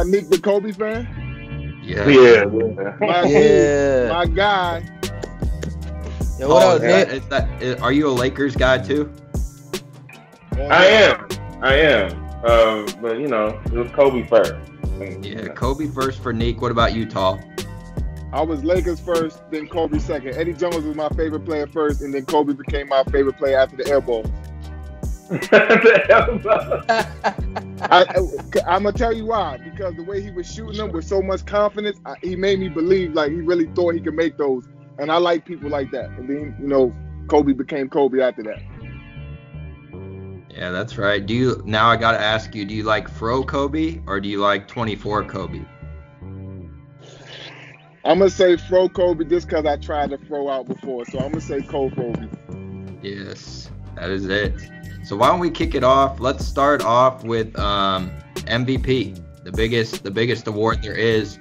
That's Yeah, my Nick, the Kobe fan. Yeah. Yeah, My, Yeah. my guy. Yo, what Oh, up, Nick? is that, is- are you a Lakers guy too? I am. I am. Uh, but you know, it was Kobe first. Yeah, Kobe first for Nick. What about you, Tall? I was Lakers first, then Kobe second. Eddie Jones was my favorite player first, and then Kobe became my favorite player after the air ball. I, I, am gonna tell you why. Because the way he was shooting them with so much confidence, I, he made me believe like he really thought he could make those. And I like people like that. And then you know, Kobe became Kobe after that. Yeah, that's right. Do you now? I gotta ask you. Do you like Fro Kobe or do you like 24 Kobe? I'm gonna say Fro Kobe just because I tried to throw out before. So I'm gonna say Kobe. Yes, that is it. So why don't we kick it off? Let's start off with um, MVP, the biggest, the biggest award there is.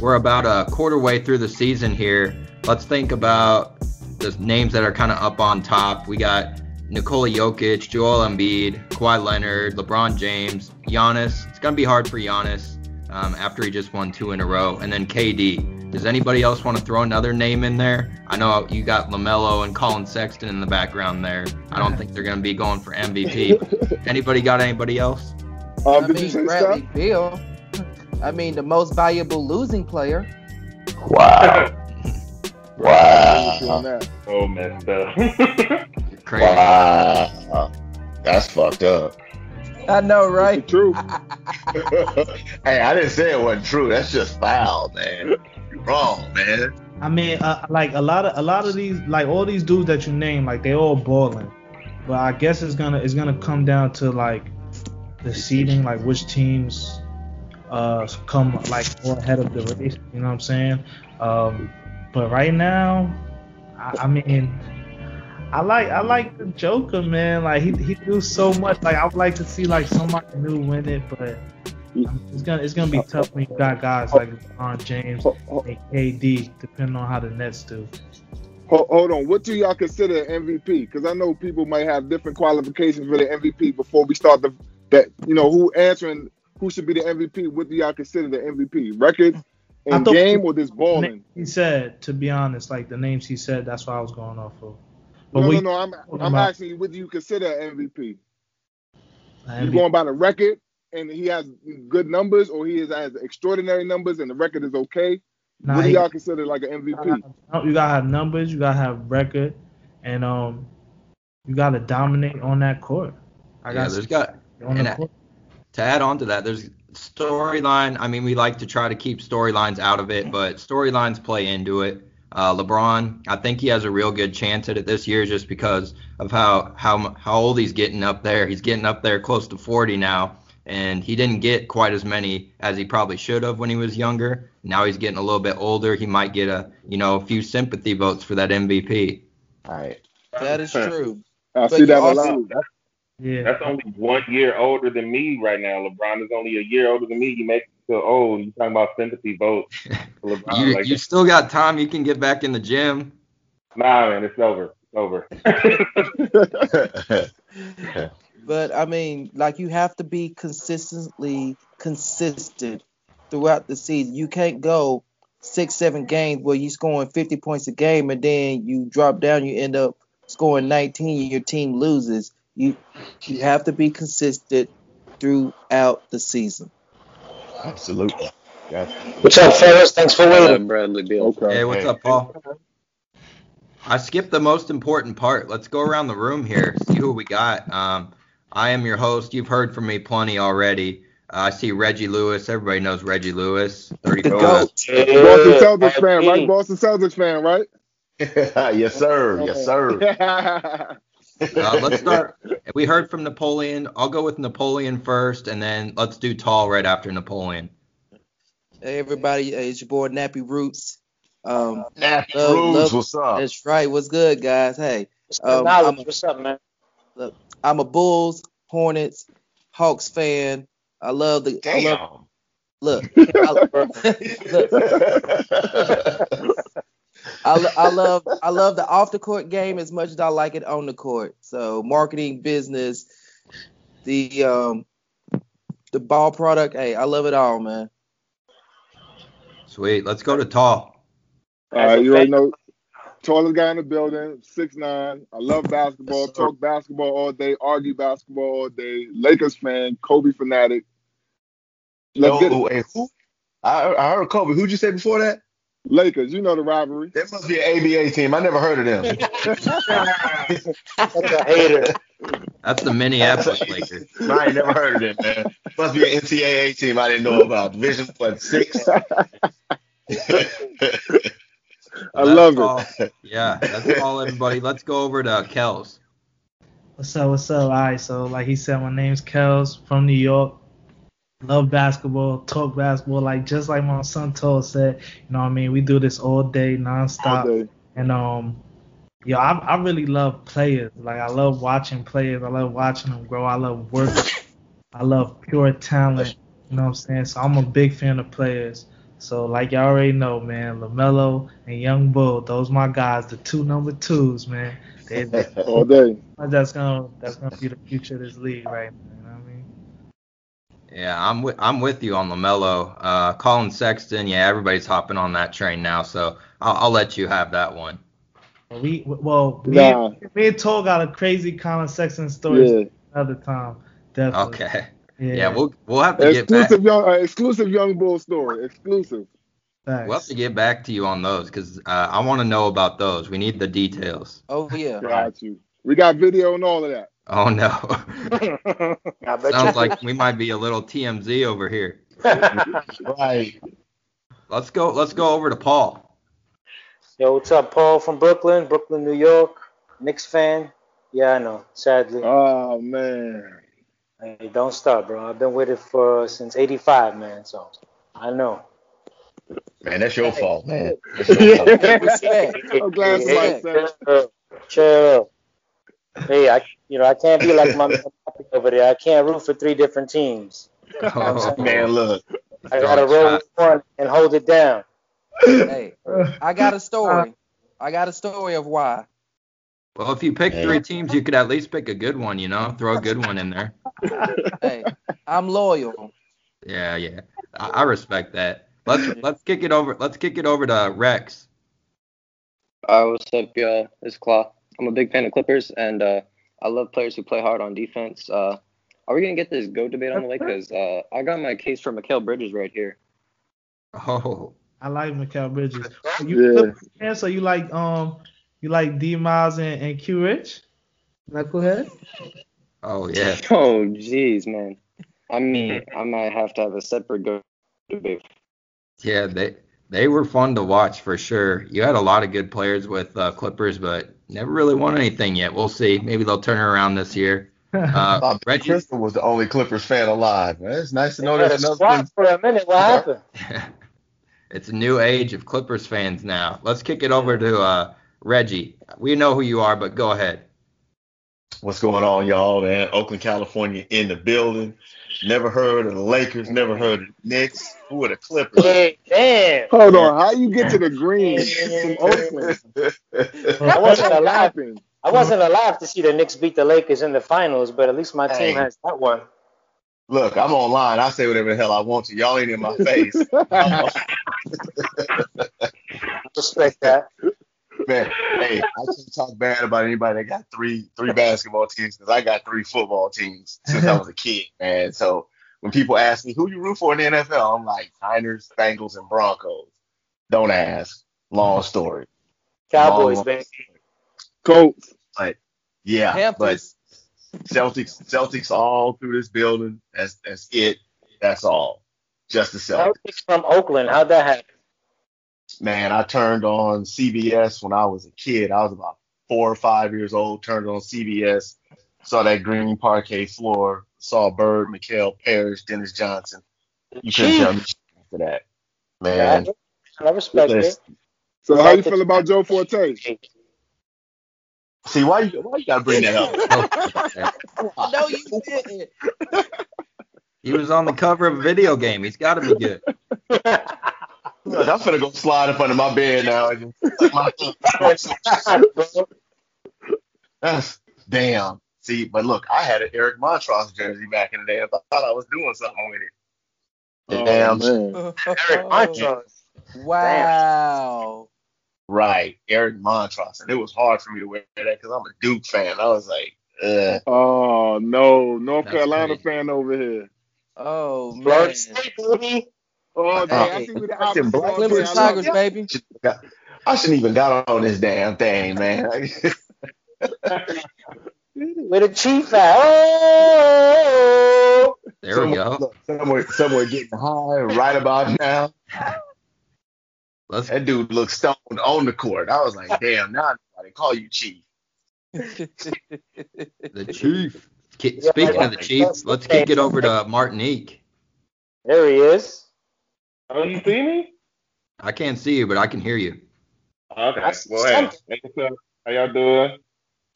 We're about a quarter way through the season here. Let's think about the names that are kind of up on top. We got Nikola Jokic, Joel Embiid, Kawhi Leonard, LeBron James, Giannis. It's gonna be hard for Giannis um, after he just won two in a row, and then KD. Does anybody else want to throw another name in there? I know you got LaMelo and Collin Sexton in the background there. I don't think they're going to be going for MVP. anybody got anybody else? Um, I mean, Bradley stuff? Beal. I mean, the most valuable losing player. Wow. On Wow. that. so messed up. You're crazy. Wow. That's fucked up. I know, It's right? the truth. hey, I didn't say it wasn't true. That's just foul, man. Wrong, man. I mean, uh, like a lot of a lot of these, like all these dudes that you name, like they all balling. But I guess it's gonna it's gonna come down to like the seeding, like which teams uh come like more ahead of the race. You know what I'm saying? Um, but right now, I, I mean, I like I like the Joker, man. Like he he do so much. Like I would like to see like somebody new win it, but. It's gonna it's gonna be tough when you got guys like LeBron James and KD, depending on how the Nets do. Hold on. What do y'all consider MVP? Because I know people might have different qualifications for the MVP before we start the that you know who answering who should be the MVP. What do y'all consider the MVP? Record in game or this balling? He said, to be honest, like the names he said, that's what I was going off of. No, we, no, no. I'm I'm asking you. What do you consider MVP? uh, You going by the record, and he has good numbers, or he has, has extraordinary numbers, and the record is okay. nah, what do y'all consider like an MVP? you gotta have numbers, you gotta have record, and um, you gotta dominate on that court. I Yeah, got there's got the court. to add on to that, there's storyline. I mean, we like to try to keep storylines out of it, but storylines play into it. Uh, LeBron, I think he has a real good chance at it this year, just because of how how how old he's getting up there. He's getting up there close to 40 now, and he didn't get quite as many as he probably should have when he was younger. Now he's getting a little bit older. He might get a you know a few sympathy votes for that MVP. All right. That is true. I But see you that a lot. That's, Yeah, that's only one year older than me right now. LeBron is only a year older than me. You make me feel old. You talking about sympathy votes? for LeBron, You like, you still got time. You can get back in the gym. nah, man, it's over. It's over. But I mean, like you have to be consistently consistent throughout the season. You can't go six, seven games where you're scoring 50 points a game and then you drop down, you end up scoring 19 and your team loses. You you have to be consistent throughout the season. Absolutely. Gotcha. What's up, fellas? Thanks for waiting. Bradley Beal. Okay. Hey, what's up, Paul? I skipped the most important part. Let's go around the room here, see who we got. Um, I am your host. You've heard from me plenty already. Uh, I see Reggie Lewis. Everybody knows Reggie Lewis. 34. goat. Boston Celtics fan, right? Boston Celtics fan, right? yes, sir. Yes, sir. Uh, let's start. We heard from Napoleon. I'll go with Napoleon first, and then let's do Tall right after Napoleon. Hey, everybody, uh, it's your boy Nappy Roots. Um, Nappy love- Roots, love- what's up? that's right. What's good, guys? Hey, What's Um, I'm- What's up, man? I'm a Bulls, Hornets, Hawks fan. I love the. I love, Damn. look, I, lo- I love I love the off the court game as much as I like it on the court. So marketing, business, the um, the ball product. Hey, I love it all, man. Sweet. Let's go to Tall. All right, you already know. Tallest guy in the building, six nine. I love basketball. Talk basketball all day. Argue basketball all day. Lakers fan. Kobe fanatic. Let's get it. Oh, hey, who? I, I heard Kobe. Who'd you say before that? Lakers. You know the rivalry. That must be an ABA team. I never heard of them. That's a hater. That's the Minneapolis Lakers. I ain't never heard of them, man. Must be an NCAA team I didn't know about. Division what six? I That's love it. all- Yeah, that's all, everybody. Let's go over to Kels. What's up? What's up? All right, so like he said, my name's Kels from New York. Love basketball, talk basketball, like just like my son told said. You know what I mean? We do this all day, nonstop. All day. And um, yo, I I really love players. Like I love watching players. I love watching them grow. I love work. I love pure talent. You know what I'm saying? So I'm a big fan of players. So like y'all already know, man, Lamelo and Young Bull, those my guys, the two number twos, man. They, they, All day. that's gonna that's gonna be the future of this league right now. You know what I mean? Yeah, I'm with I'm with you on Lamelo. Uh, Collin Sexton. Yeah, everybody's hopping on that train now, so I'll, I'll let you have that one. Well, We well me, Nah. and, me and Toll got a crazy Collin Sexton story Yeah. another time. Definitely. Okay. Yeah. Yeah, we'll we'll have to get back. Exclusive young, uh, exclusive young bull story. Exclusive. Facts. We'll have to get back to you on those because uh, I want to know about those. We need the details. Oh yeah. Got you. We got video and all of that. Oh no, sounds like we might be a little TMZ over here. right. Let's go. Let's go over to Paul. Yo, what's up, Paul from Brooklyn, Brooklyn, New York, Knicks fan. Yeah, I know. Sadly, Oh man. Hey, don't stop, bro. I've been with it for since '85, man. So I know. Man, that's your fault, man. That's your fault. Respect. I'm glad somebody said it. Chill, chill. Hey, I, you know, I can't be like my man over there. I can't root for three different teams. Oh, Man, look. I gotta roll with one and hold it down. Hey, I got a story. I got a story of why. Well, if you pick three teams, you could at least pick a good one. You know, throw a good one in there. Hey, I'm loyal. Yeah, yeah. I, I respect that. Let's let's kick it over. Let's kick it over to Rex. Uh, what's up, y'all? It's Claw. I'm a big fan of Clippers, and uh, I love players who play hard on defense. Uh, are we gonna get this go debate on the way? Because uh, I got my case for Mikal Bridges right here. Oh, I like Mikal Bridges. You Yeah. Clippers fan, so you like um you like D Miles and, and Q Rich? Knucklehead? oh yeah. Oh, jeez, man. I mean, I might have to have a separate go debate. Yeah, they they were fun to watch for sure. You had a lot of good players with uh, Clippers, but never really won anything yet. We'll see. Maybe they'll turn around this year. Uh, Thought Reggie, Crystal was the only Clippers fan alive. Man, it's nice to know Had a there's another thing. for a minute. What happened? it's a new age of Clippers fans now. Let's kick it over to uh, Reggie. We know who you are, but go ahead. What's going on, y'all, man? Oakland, California in the building. Never heard of the Lakers, never heard of the Knicks. Who are the Clippers? Hey, damn. Hold on. How you get to the green from Oakland? I wasn't alive. I wasn't alive to see the Knicks beat the Lakers in the finals, but at least my team Hey. has that one. Look, I'm online. I say whatever the hell I want to. Y'all ain't in my face. Respect that. Man, hey, I can't talk bad about anybody that got three three basketball teams because I got three football teams since I was a kid, man. So when people ask me who you root for in the NFL, I'm like Niners, Bengals, and Broncos. Don't ask. Long mm-hmm. story. Cowboys, Long- baby. Colts. But yeah, Panthers. but Celtics, Celtics all through this building. That's that's it. That's all. Just the Celtics. Celtics from Oakland. How'd that happen? Man, I turned on CBS when I was a kid. I was about four or five years old. Turned on CBS, saw that green parquet floor, saw Bird, McHale Parish, Dennis Johnson. You couldn't tell me after that, man. I respect it. Listen, So how you feel about Joe Forte? See why you why you gotta bring that up? no, you didn't. He was on the cover of a video game. He's got to be good. Look, I'm finna go slide up under my bed now. and just- my- That's damn. See, but look, I had an Eric Montross jersey back in the day. I thought I was doing something with it. Oh, Damn. man. Eric Montross. Wow. Right, Eric Montross, and it was hard for me to wear that because I'm a Duke fan. I was like, Ugh. Oh no, North That's Carolina crazy. fan over here. Oh man. Florida State, baby. Oh, uh, dang, I Hey, think we the black over Clemson here. I love Tigers, baby. I shouldn't even got on this damn thing, man. With a chief at. Oh! There we Somewhere- go. look, Somewhere, somewhere getting high right about now. Let's That dude looked stoned on the court. I was like, damn, now they call you chief. the chief. Ki- Speaking of the Chiefs, let's kick it over to Martinique. There he is. Oh, you see me? I can't see you, but I can hear you. Okay. That's Well, hey, hey, what's up? How y'all doing?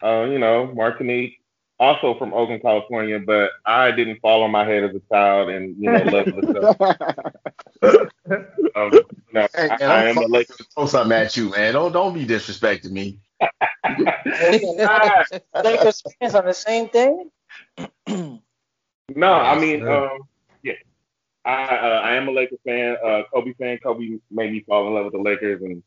Uh, you know, Martinique, also from Oakland, California, but I didn't fall on my head as a child and you know love the stuff. Um, no, Hey, I, man, I I'm am a fucking Lakers. throw something at you, man. Don't don't be disrespecting me. Lakers fans on the same thing. No, I mean, um, yeah, I uh, I am a Lakers fan, uh, Kobe fan. Kobe made me fall in love with the Lakers, and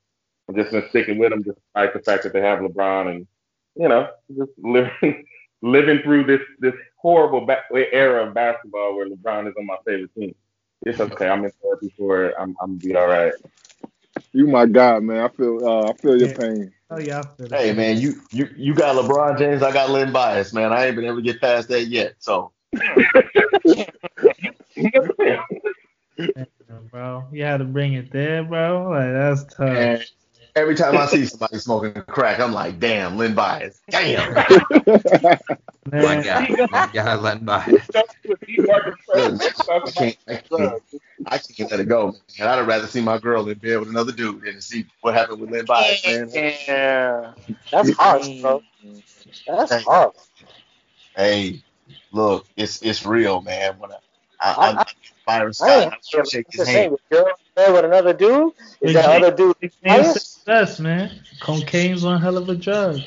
I'm just been sticking with them despite the fact that they have LeBron, and you know, just living living through this this horrible ba- era of basketball where LeBron is on my favorite team. It's okay. I'm in therapy for it. I'm I'm gonna be all right. you my God, man. I feel uh, I feel your Yeah. pain. Oh yeah, I feel that. Hey, man, you you you got LeBron James. I got Len Bias, man. I ain't been able to get past that yet. So Damn, bro. You had to bring it there, bro. Like that's tough. and every time I see somebody smoking crack, I'm like, damn, Len Bias. Damn. My Man, guy, my guy, letting by. I can't, I can't, I can't let it go, man. I'd rather see my girl in bed with another dude than see what happened with Len Bias, man. Yeah, that's harsh, bro. That's harsh. Hey, look, it's it's real, man. When I, I, I- I, Byron I Scott, ain't I want to shake his the same. hand. You're there with another dude. Is that other dude Cocaine biased? success, man. Cocaine's one hell of a drug.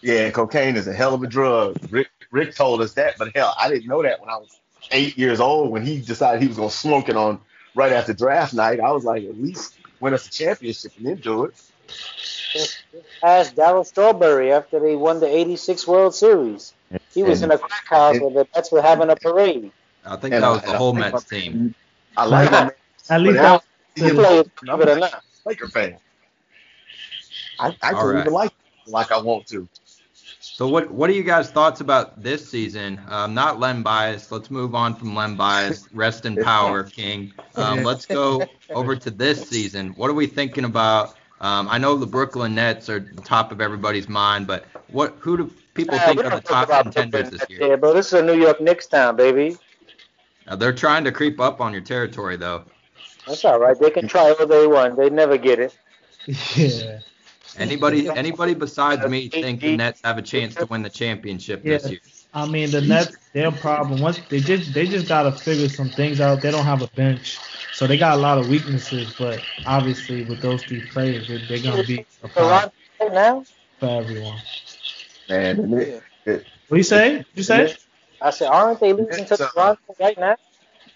Yeah, cocaine is a hell of a drug. Rick Rick told us that, but hell, I didn't know that when I was eight years old. When he decided he was gonna smoke it on right after draft night, I was like, at least win us a championship and then do it. Asked Darryl Strawberry after they won the '86 World Series. He was in a crack house where the Mets were having a parade. I think And that I- was the whole think Mets my- team. I like that. At least that, He played, I'm believe it or a. Laker fan. I, I All don't right. even like like I want to. So what what are you guys' thoughts about this season? Um, not Len Bias. Let's move on from Len Bias. Rest in power, King. Um, let's go over to this season. What are we thinking about? Um, I know the Brooklyn Nets are the top of everybody's mind, but what who do people Nah, think are the top contenders this year? Yeah, bro. This is a New York Knicks town, baby. Uh, they're trying to creep up on your territory, though. That's all right. They can try all they want. They never get it. yeah. Anybody anybody besides me think the Nets have a chance to win the championship this Yeah. year? I mean the Nets, their problem once they just they just gotta figure some things out. They don't have a bench, so they got a lot of weaknesses. But obviously with those three players, they're, they're gonna be a problem now? for everyone. Man, and it, it, What you say? You say? I said, aren't they losing to So- uh, Toronto right now?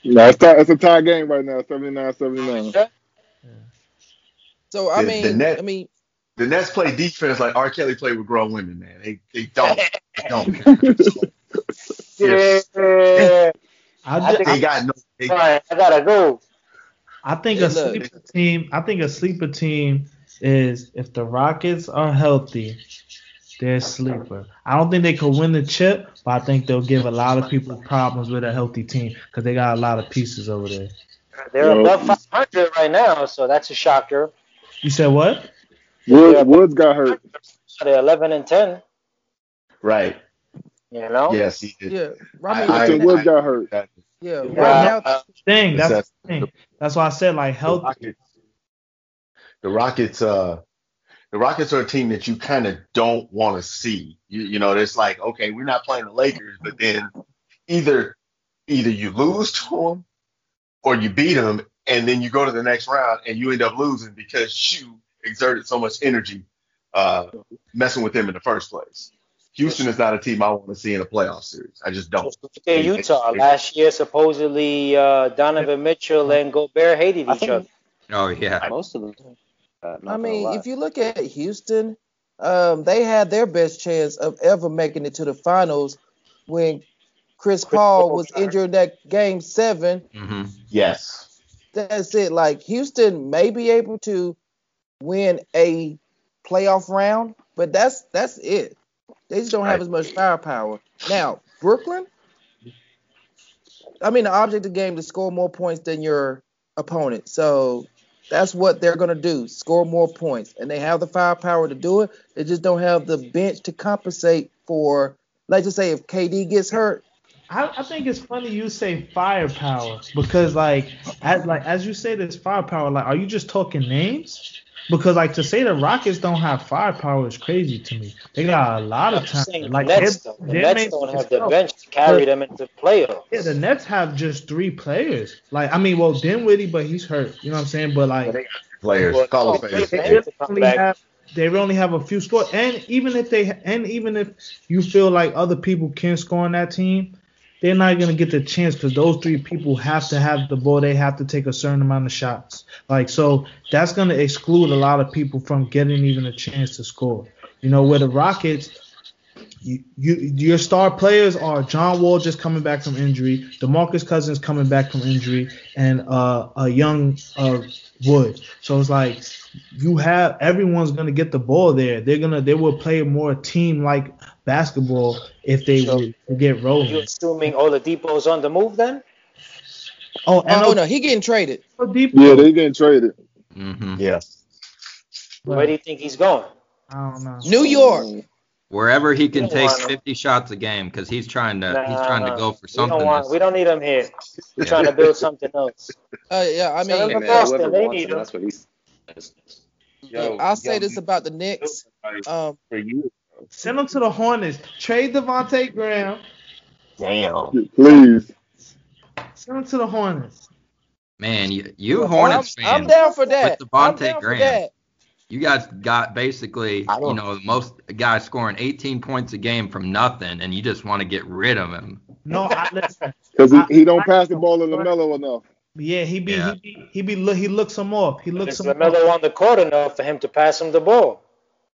No, it's, tie, it's a tie game right now, 79-79. So I The- mean, the net- I mean, The Nets play defense like R. Kelly played with grown women, man. They they don't. They don't. Yes. Yeah. I, I ju- think- They got no. They, Right, I gotta go. I think Hey, a look. sleeper team. I think a sleeper team is if the Rockets are healthy, they're a sleeper. I don't think they could win the chip, but I think they'll give a lot of people problems with a healthy team because they got a lot of pieces over there. They're Yo. above 500 right now, so that's a shocker. You said what? Wood, Woods got hurt. They're 11 and 10. right. You know. Yes, he did. yeah, I I- I said I- Woods got hurt. That- yeah, Yeah. right now, Uh, Thing. That's That's- the thing. That's why I said like the. Rockets. The Rockets. Uh, the Rockets are a team that you kind of don't want to see. You, you know, it's like okay, we're not playing the Lakers, but then either either you lose to them or you beat them, and then you go to the next round and you end up losing because you exerted so much energy uh, messing with them in the first place. Houston is not a team I want to see in a playoff series. I just don't. Look Utah. Last year, supposedly, uh, Donovan Mitchell and Gobert hated each think other. Oh yeah. most of them. Uh, I mean, if you look at Houston, um, they had their best chance of ever making it to the finals when Chris Paul Paul was got hurt. injured that game seven. hmm Yes. That's it. Like Houston may be able to win a playoff round, but that's that's it. They just don't have as much firepower. Now, Brooklyn, I mean, the object of the game is to score more points than your opponent. So that's what they're gonna do: score more points, and they have the firepower to do it. They just don't have the bench to compensate for. Like just say if KD gets hurt, I, I think it's funny you say firepower because like as like as you say this firepower, like are you just talking names? Because like to say the Rockets don't have firepower is crazy to me. They got a lot of I'm time. saying the Like Nets, they're- The Nets don't for have the bench to carry But- them into playoffs. Yeah, the Nets have just three players. Like I mean, well Dinwiddie, but he's hurt. You know what I'm saying? But like Players. Well, Call of they- Fame. they- they to come only have they only have a few scores. And even if they and even if you feel like other people can score on that team, they're not gonna get the chance because those three people have to have the ball. They have to take a certain amount of shots. Like so, that's gonna exclude a lot of people from getting even a chance to score. You know, where the Rockets. You, you your star players are John Wall just coming back from injury, DeMarcus Cousins coming back from injury, and uh, a young uh, Wood. So it's like you have everyone's gonna get the ball there. They're gonna they will play more team like basketball if they So- would get You rolling. assuming Oladipo's on the move then? Oh, and oh no, he getting traded. Oladipo, Yeah, they getting traded. hmm Yeah. Where do you think he's going? I don't know. New York. Wherever he can take want him. 50 shots a game, because he's trying to he's trying to go for We something. don't want. We don't need him here. We're Yeah. trying to build something else. Uh, yeah, I mean, Hey, man, Boston. whoever They wants need him, him. that's what he says. look, I'll say this about the Knicks. Um, for you. Send them to the Hornets. Trade Devonte' Graham. Damn. Please. Send them to the Hornets. Man, you, you Hornets I'm, I'm down for that. With I'm Devonte' Graham. you guys got basically, you know, the most guys scoring 18 points a game from nothing, and you just want to get rid of him. No, I, listen. Because he, he don't pass the ball to LaMelo enough. Yeah, he be Yeah. he be he be look he looks him off. He looks Is him off. Lamelo on the court enough for him to pass him the ball?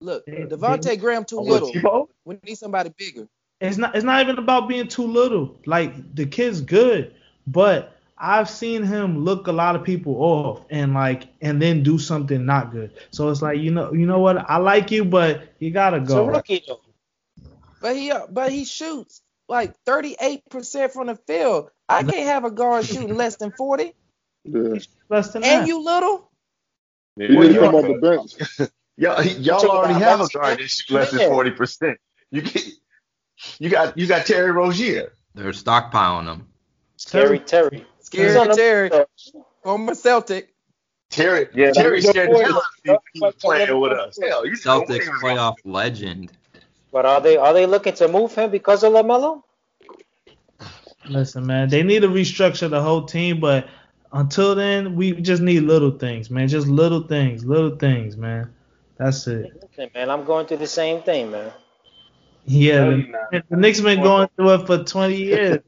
Look, They- Devonte' Graham too Oh, little. We need somebody bigger. It's not it's not even about being too little. Like the kid's good, but I've seen him look a lot of people off and like and then do something not good. So it's like you know you know what I like you, but you gotta It's a go. rookie though. But he uh, but he shoots like 38% from the field. I can't have a guard shooting less than 40. Yeah. Less than And that. you little? He Well, just you come are- off the bench. Y'all, y'all already have a guard that shoots less than forty percent. You get, you got you got Terry Rozier. They're stockpiling them. Scary Terry. Scary He's on Terry. Former oh, Celtic. Terry Yeah, Terry that's scared the hell out of he was playing with us. Hell, Celtics playoff legend. But are they are they looking to move him because of Lamelo? Listen, man, they need to restructure the whole team, but until then, we just need little things, man. Just little things, little things, man. That's it. Listen, man, I'm going through the same thing, man. Yeah, No, the, the Knicks been going through it for 20 years.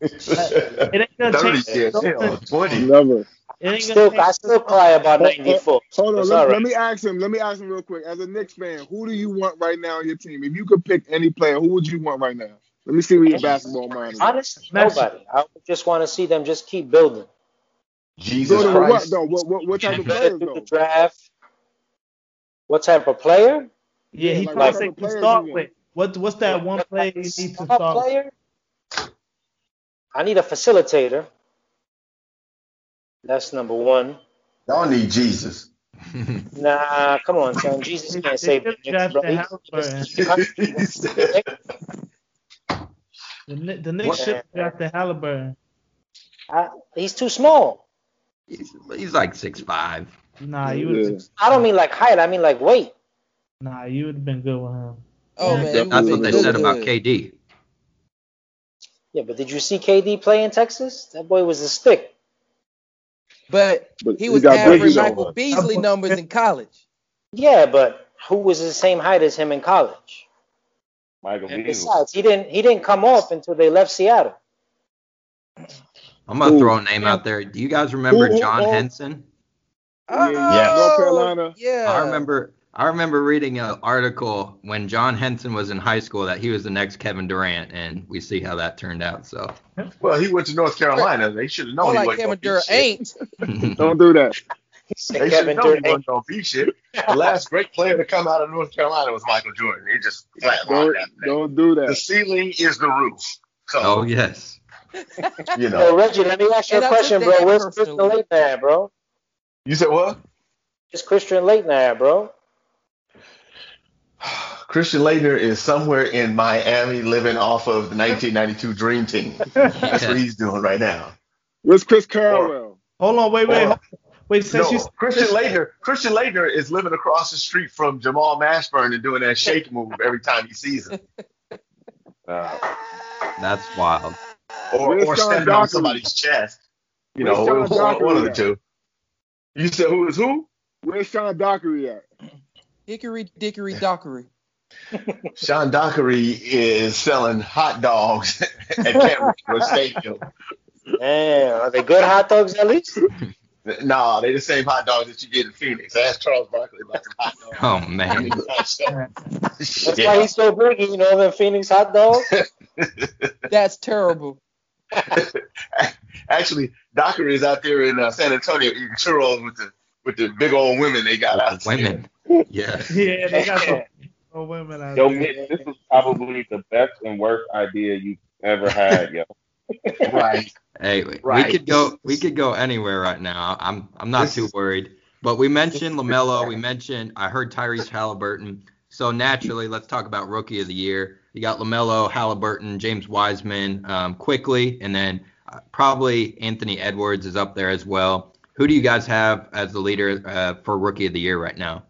It ain't gonna 30 change. years, hell, 20. Never. It ain't Still, I still cry about 94. Hold on, let, all let me ask him. Let me ask him real quick. As a Knicks fan, who do you want right now on your team? If you could pick any player, who would you want right now? Let me see where your basketball mind is. Honestly, nobody. I just want to see them just keep building. Jesus Building with what Christ. though? What what, what type of Better players through the draft. What type of player? Yeah, he Yeah, like, probably what type of start you with. What what's that one What player type you need to star start? with? player? I need a facilitator. That's number one. Y'all need Jesus. Nah, come on, son. Jesus can't save the should Knicks, bro. the He- Halliburton. The, Knicks What? should draft the Halliburton. I- he's too small. he's, he's like six five. Nah, you would Yeah. I don't mean like height. I mean like weight. nah, you would have been good with him. Oh Yeah, man, that's he That's would've what they good, said about. KD. Yeah, but did you see KD play in Texas? That boy was a stick. But But he he was got averaging booties Michael. Beasley numbers in college. Yeah, but who was the same height as him in college? Michael And Beasley. besides, he didn't he didn't come off until they left Seattle. I'm gonna Who? throw a name out there. Do you guys remember Who- who- John oh. Henson? Yeah, Yes. North Carolina. Yeah. I remember. I remember reading an article when John Henson was in high school that he was the next Kevin Durant, and we see how that turned out. So Well, he went to North Carolina. They should have known More he like Kevin Durant ain't. Don't do that. He said They should Kevin have known he Durant. wasn't shit. The last great player to come out of North Carolina was Michael Jordan. He just flatlined Don't, after that. don't do The ceiling is the roof. So oh yes, you know. Yo, Reggie, let me ask you And a I question, bro. Where's. Christian Laettner at, bro? You said what? Where's Christian Laettner at, bro? Christian Laettner is somewhere in Miami living off of the 1992 Dream Team. That's what he's doing right now. Where's Chris Carwell? Hold on, wait, wait, Or- hold- wait. Since No, you Christian Laettner. Christian Laettner is living across the street from Jamal Mashburn and doing that shake move every time he sees him, Uh, that's wild. or, Where's or Sean standing on somebody's chest. You Where's know, one, one of the two. You said who is who? Where's Sean Dockery at? Hickory dickory dockery. Sean Dockery is selling hot dogs at Cameron Stadium. Man, are they good hot dogs at least? Nah, they the same hot dogs that you get in Phoenix. Ask Charles Barkley about the hot dogs. Oh man, That's why he's so big, you know, the Phoenix hot dogs. That's terrible. Actually, Dockery is out there in uh, San Antonio eating churros with the with the big old women they got out there. women. Yes. yeah, they got some old women out yo, there. Mitch, this is probably the best and worst idea you've ever had, yo. Right. Hey, we- Right. we could go. We could go anywhere right now. I'm. I'm not too worried. But we mentioned Lamelo. We mentioned. I heard Tyrese Halliburton. So naturally, let's talk about Rookie of the Year. You got Lamelo, Halliburton, James Wiseman, um, quickly, and then uh, probably Anthony Edwards is up there as well. Who do you guys have as the leader uh, for Rookie of the Year right now?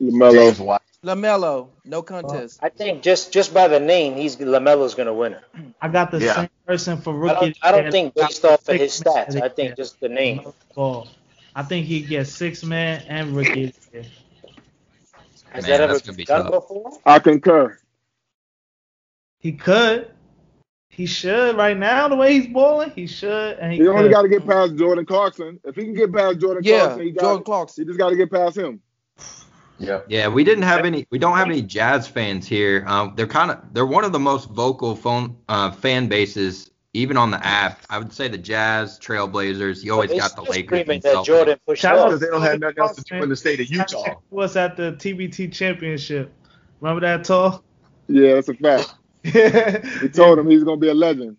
LaMelo. James White. Lamelo, no contest. I think just just by the name, he's Lamelo's gonna win it. I got the Yeah. same person for I rookie. don't, I don't think based off of his stats. I think just the name. Ball. I think he gets six man and rookie. of. Has Man, that ever that's gonna be been done tough. before? I concur. He could. He should right now the way he's balling. He should and he, He only got to get past Jordan Clarkson. If he can get past Jordan Yeah, Clarkson, he got. Jordan Clarkson. He just got to get past him. Yep. Yeah, we didn't have any. We don't have any Jazz fans here. Um, they're kind of. They're one of the most vocal phone uh, fan bases, even on the app. I would say the Jazz, Trailblazers. You always got the Lakers. and that Jordan pushed Shout out. Because they don't have nothing else to do in the state of Utah. was at the TBT championship. Remember that tall? Yeah, that's a fact. yeah. He told him he's gonna be a legend.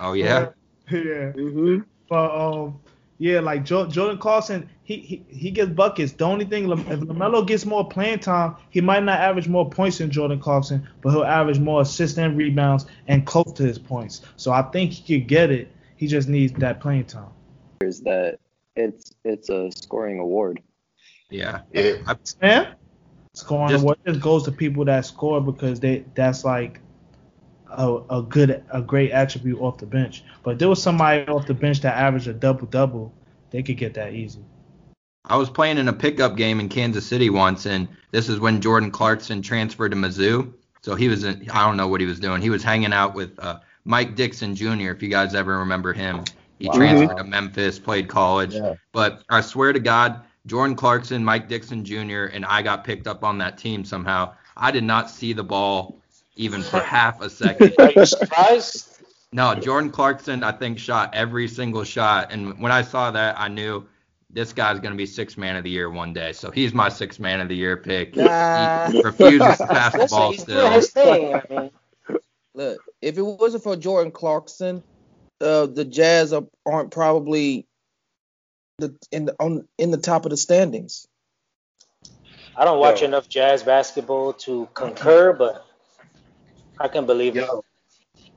Oh yeah. Yeah. hmm But um, yeah, like jo- Jordan Clarkson, he, he he gets buckets. The only thing, if Lamelo gets more playing time, he might not average more points than Jordan Clarkson, but he'll average more assists and rebounds and close to his points. So I think he could get it. He just needs that playing time. Is that it's it's a scoring award. Yeah. Yeah. Man, scoring Just- award just goes to people that score because they that's like a, a good a great attribute off the bench. But if there was somebody off the bench that averaged a double double, they could get that easy. I was playing in a pickup game in Kansas City once, and this is when Jordan Clarkson transferred to Mizzou. So he was in, I don't know what he was doing. He was hanging out with uh, Mike Dixon Jr. If you guys ever remember him, he Wow. transferred to Memphis, played college. Yeah. But I swear to God, Jordan Clarkson, Mike Dixon Jr., and I got picked up on that team somehow. I did not see the ball even for half a second. Are you surprised? No, Jordan Clarkson, I think, shot every single shot. And when I saw that, I knew this guy's going to be six man of the year one day. So he's my six man of the year pick. Nah. He refuses to pass the ball he's still. his thing. I mean, Look, if it wasn't for Jordan Clarkson, uh, the Jazz are, aren't probably the in the on in the top of the standings. I don't watch Yo. enough jazz basketball to concur, but I can't believe it. Yo,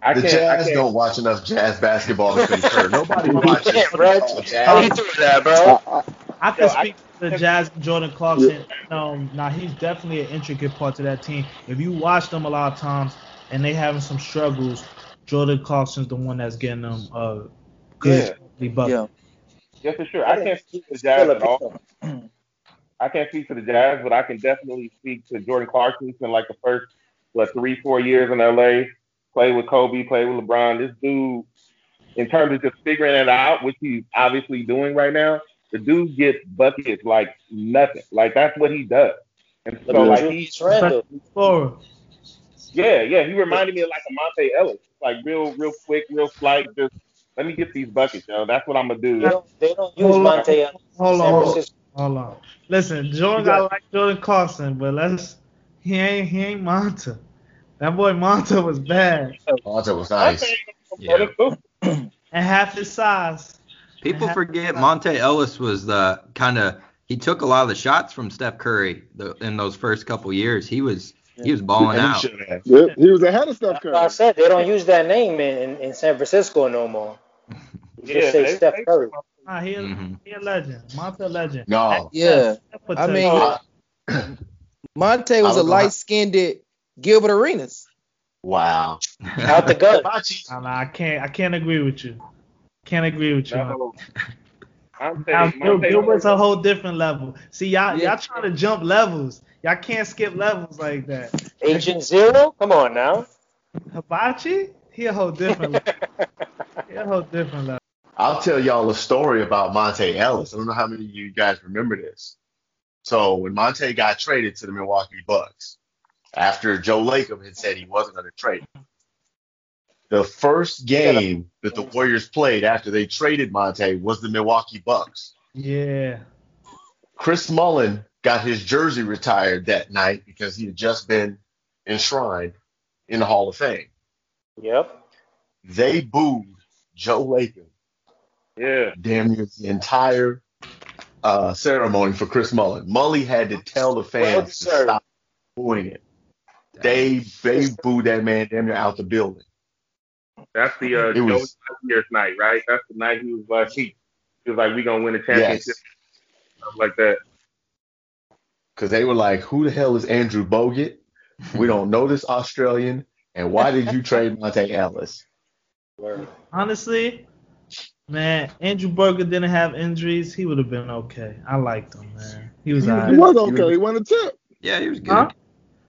I The can't. I Jazz can't. don't watch enough jazz basketball to concur. Nobody watches can't, bro. football, How Jazz. you doing that, bro? I can Yo, I- speak to the Jazz and Jordan Clarkson. Um, now he's definitely an intricate part to that team. If you watch them a lot of times and they having some struggles, Jordan Clarkson's the one that's getting them uh good yeah. bucket. Yeah. Yes, for sure. I can't speak to the Jazz at all. I can't speak to the Jazz, but I can definitely speak to Jordan Clarkson. He's like the first, what, three, four years in LA. Played with Kobe, played with LeBron. This dude, in terms of just figuring it out, which he's obviously doing right now, the dude gets buckets like nothing. Like that's what he does. And so, like at he, Julius Randle. Scorer. yeah, yeah, he reminded me of like a Monta Ellis, like real, real quick, real slight. Just let me get these buckets, yo. That's what I'm gonna do. They don't, they don't use Hold on. Monta Ellis Hold on. Hold on. Listen, Jordan, I like Jordan Clarkson, but let's he ain't he ain't Monta. That boy Monta was bad Monta was nice. Yeah. and half his size. People forget Monta Ellis was the kind of he took a lot of the shots from Steph Curry the, in those first couple years. He was he was balling And he out. should have. Yeah, he was ahead of Steph That's why I said they don't use that name in, in, in San Francisco no more. You just Yeah, say they- Steph they- Curry. Nah, he, a, Mhm. he a legend. Monta a legend. No. Yeah. I mean, Uh, Monta was I a don't know how- light skinned Gilbert Arenas. wow. Out the gun. Nah, nah, I can't I can't agree with you. Can't agree with you. No, I'm Now, Monta Gilbert's a whole different level. See, y'all, Yeah. y'all trying to jump levels. Y'all can't skip levels like that. Agent Zero? Come on now. Hibachi, he a whole different level. He a whole different level. I'll tell y'all a story about Monta Ellis. I don't know how many of you guys remember this. So when Monta got traded to the Milwaukee Bucks, after Joe Lacob had said he wasn't going to trade, him, the first game that the Warriors played after they traded Monta was the Milwaukee Bucks. Yeah. Chris Mullin got his jersey retired that night because he had just been enshrined in the Hall of Fame. Yep. They booed Joe Lacob Yeah. damn near the entire uh, ceremony for Chris Mullin. Mully had to tell the Well fans to stop booing it. They they booed that man damn near out the building. That's the uh, It Joey was- Year's night, right? That's the night he was like he, he was like we gonna win a championship, Yes, stuff like that. because they were like, "Who the hell is Andrew Bogut? We don't know this Australian, and why did you trade Monta Ellis?" Honestly, man, Andrew Berger didn't have injuries. He would have been okay. I liked him, man. He was He alright. was okay. He won a chip. Yeah, he was good. Huh?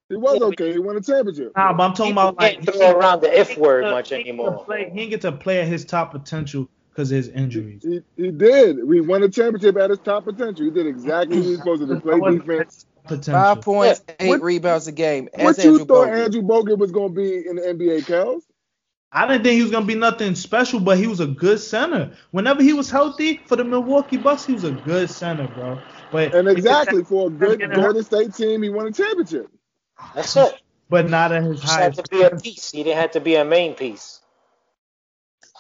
He was okay. He won a championship. Nah, but I'm talking about like Can't throw around the F word he much didn't get to anymore. play- he didn't get to play at his top potential because of his injuries. He, he did. We won a championship at his top potential. He did exactly what he was supposed to do. Play defense. potential. Five points, eight What- rebounds a game. What you Andrew thought Bogut. Andrew Bogut was going to be in the NBA, Kels? I didn't think he was gonna be nothing special, but he was a good center. Whenever he was healthy for the Milwaukee Bucks, he was a good center, bro. But And exactly for a good getting. Golden State team, he won a championship. That's it. but not at his he Just had highest. to be a piece. He didn't have to be a main piece.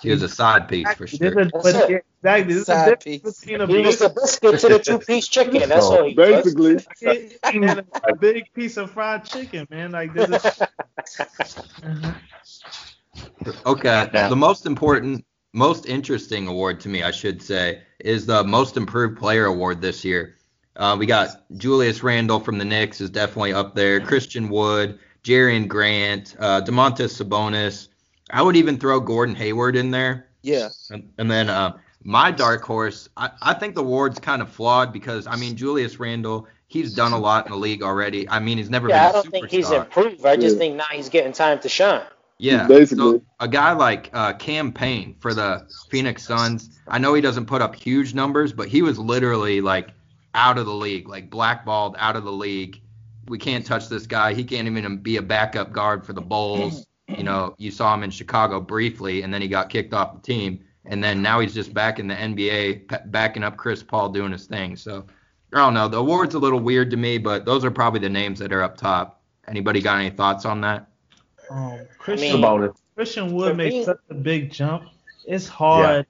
He was a side piece for sure. a- but That's it. exactly. There's a Side difference piece. between a He was the biscuit to the two-piece chicken. That's all he was. Basically, a big piece of fried chicken, man. Like this is. Okay. Now- The most important, most interesting award to me, I should say, is the most improved player award this year. Uh, we got Julius Randle from the Knicks is definitely up there. Christian Wood, Jerami Grant, uh, Domantas Sabonis. I would even throw Gordon Hayward in there. Yeah. And, and then uh, my dark horse, I, I think the award's kind of flawed because I mean Julius Randle he's done a lot in the league already. I mean, he's never Yeah, I been a don't think he's improved. I just Yeah. think now he's getting time to shine. Yeah. Basically. So a guy like uh, Cam Payne for the Phoenix Suns, I know he doesn't put up huge numbers, but he was literally like out of the league, like blackballed out of the league. We can't touch this guy. He can't even be a backup guard for the Bulls. You know, you saw him in Chicago briefly, and then he got kicked off the team, and then now he's just back in the NBA, p- backing up Chris Paul doing his thing. So I don't know. The award's a little weird to me, but those are probably the names that are up top. Anybody got any thoughts on that? Um, Christian mean- about it. Christian Wood made me- such a big jump. It's hard.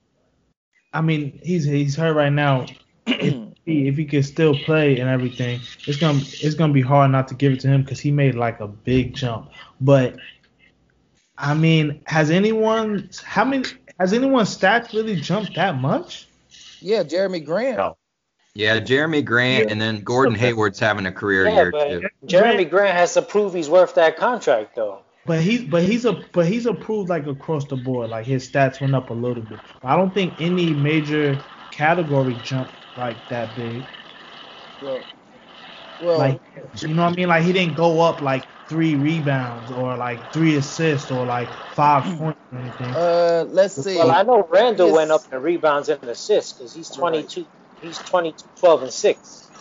I mean, he's he's hurt right now. if, he, if he could still play and everything, it's gonna it's gonna be hard not to give it to him because he made like a big jump. But I mean, has anyone how many has anyone's stats really jumped that much? Yeah, Jerami Grant. No. Yeah, Jerami Grant, and then Gordon Hayward's having a career Yeah, year but too. Jerami Grant has to prove he's worth that contract, though. But he's but he's a but he's approved like across the board. Like his stats went up a little bit. I don't think any major category jumped like that big. Well, well Like you know what I mean? Like he didn't go up like three rebounds or like three assists or like five points or anything. uh, let's see. Well, I know Randle Yes. went up in rebounds and assists because he's 22. He's 22, 12, and 6.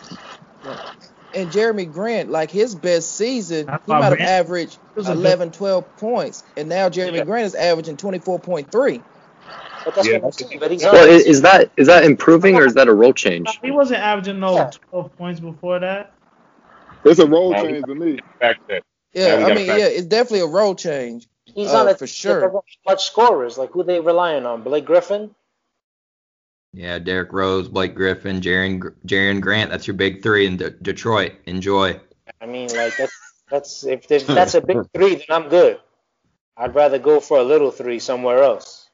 And Jerami Grant, like his best season, That's he might have averaged was a 11, 12 points, and now Jerami Yeah. Grant is averaging 24.3. But that's Yeah. what I'm saying. But Well, is, is that is that improving or is that a role change? He wasn't averaging no Yeah. 12 points before that. It's a role Now, change to me. Fact that. Yeah, Yeah, I mean, fact- yeah, it's definitely a role change. he's uh, on a for sure. that doesn't have much scorers. Like who they relying on? Blake Griffin. Yeah, Derrick Rose, Blake Griffin, Jaren Jaren Grant. That's your big three in De- Detroit. Enjoy. I mean, like that's that's if there's, that's a big three, then I'm good. I'd rather go for a little three somewhere else.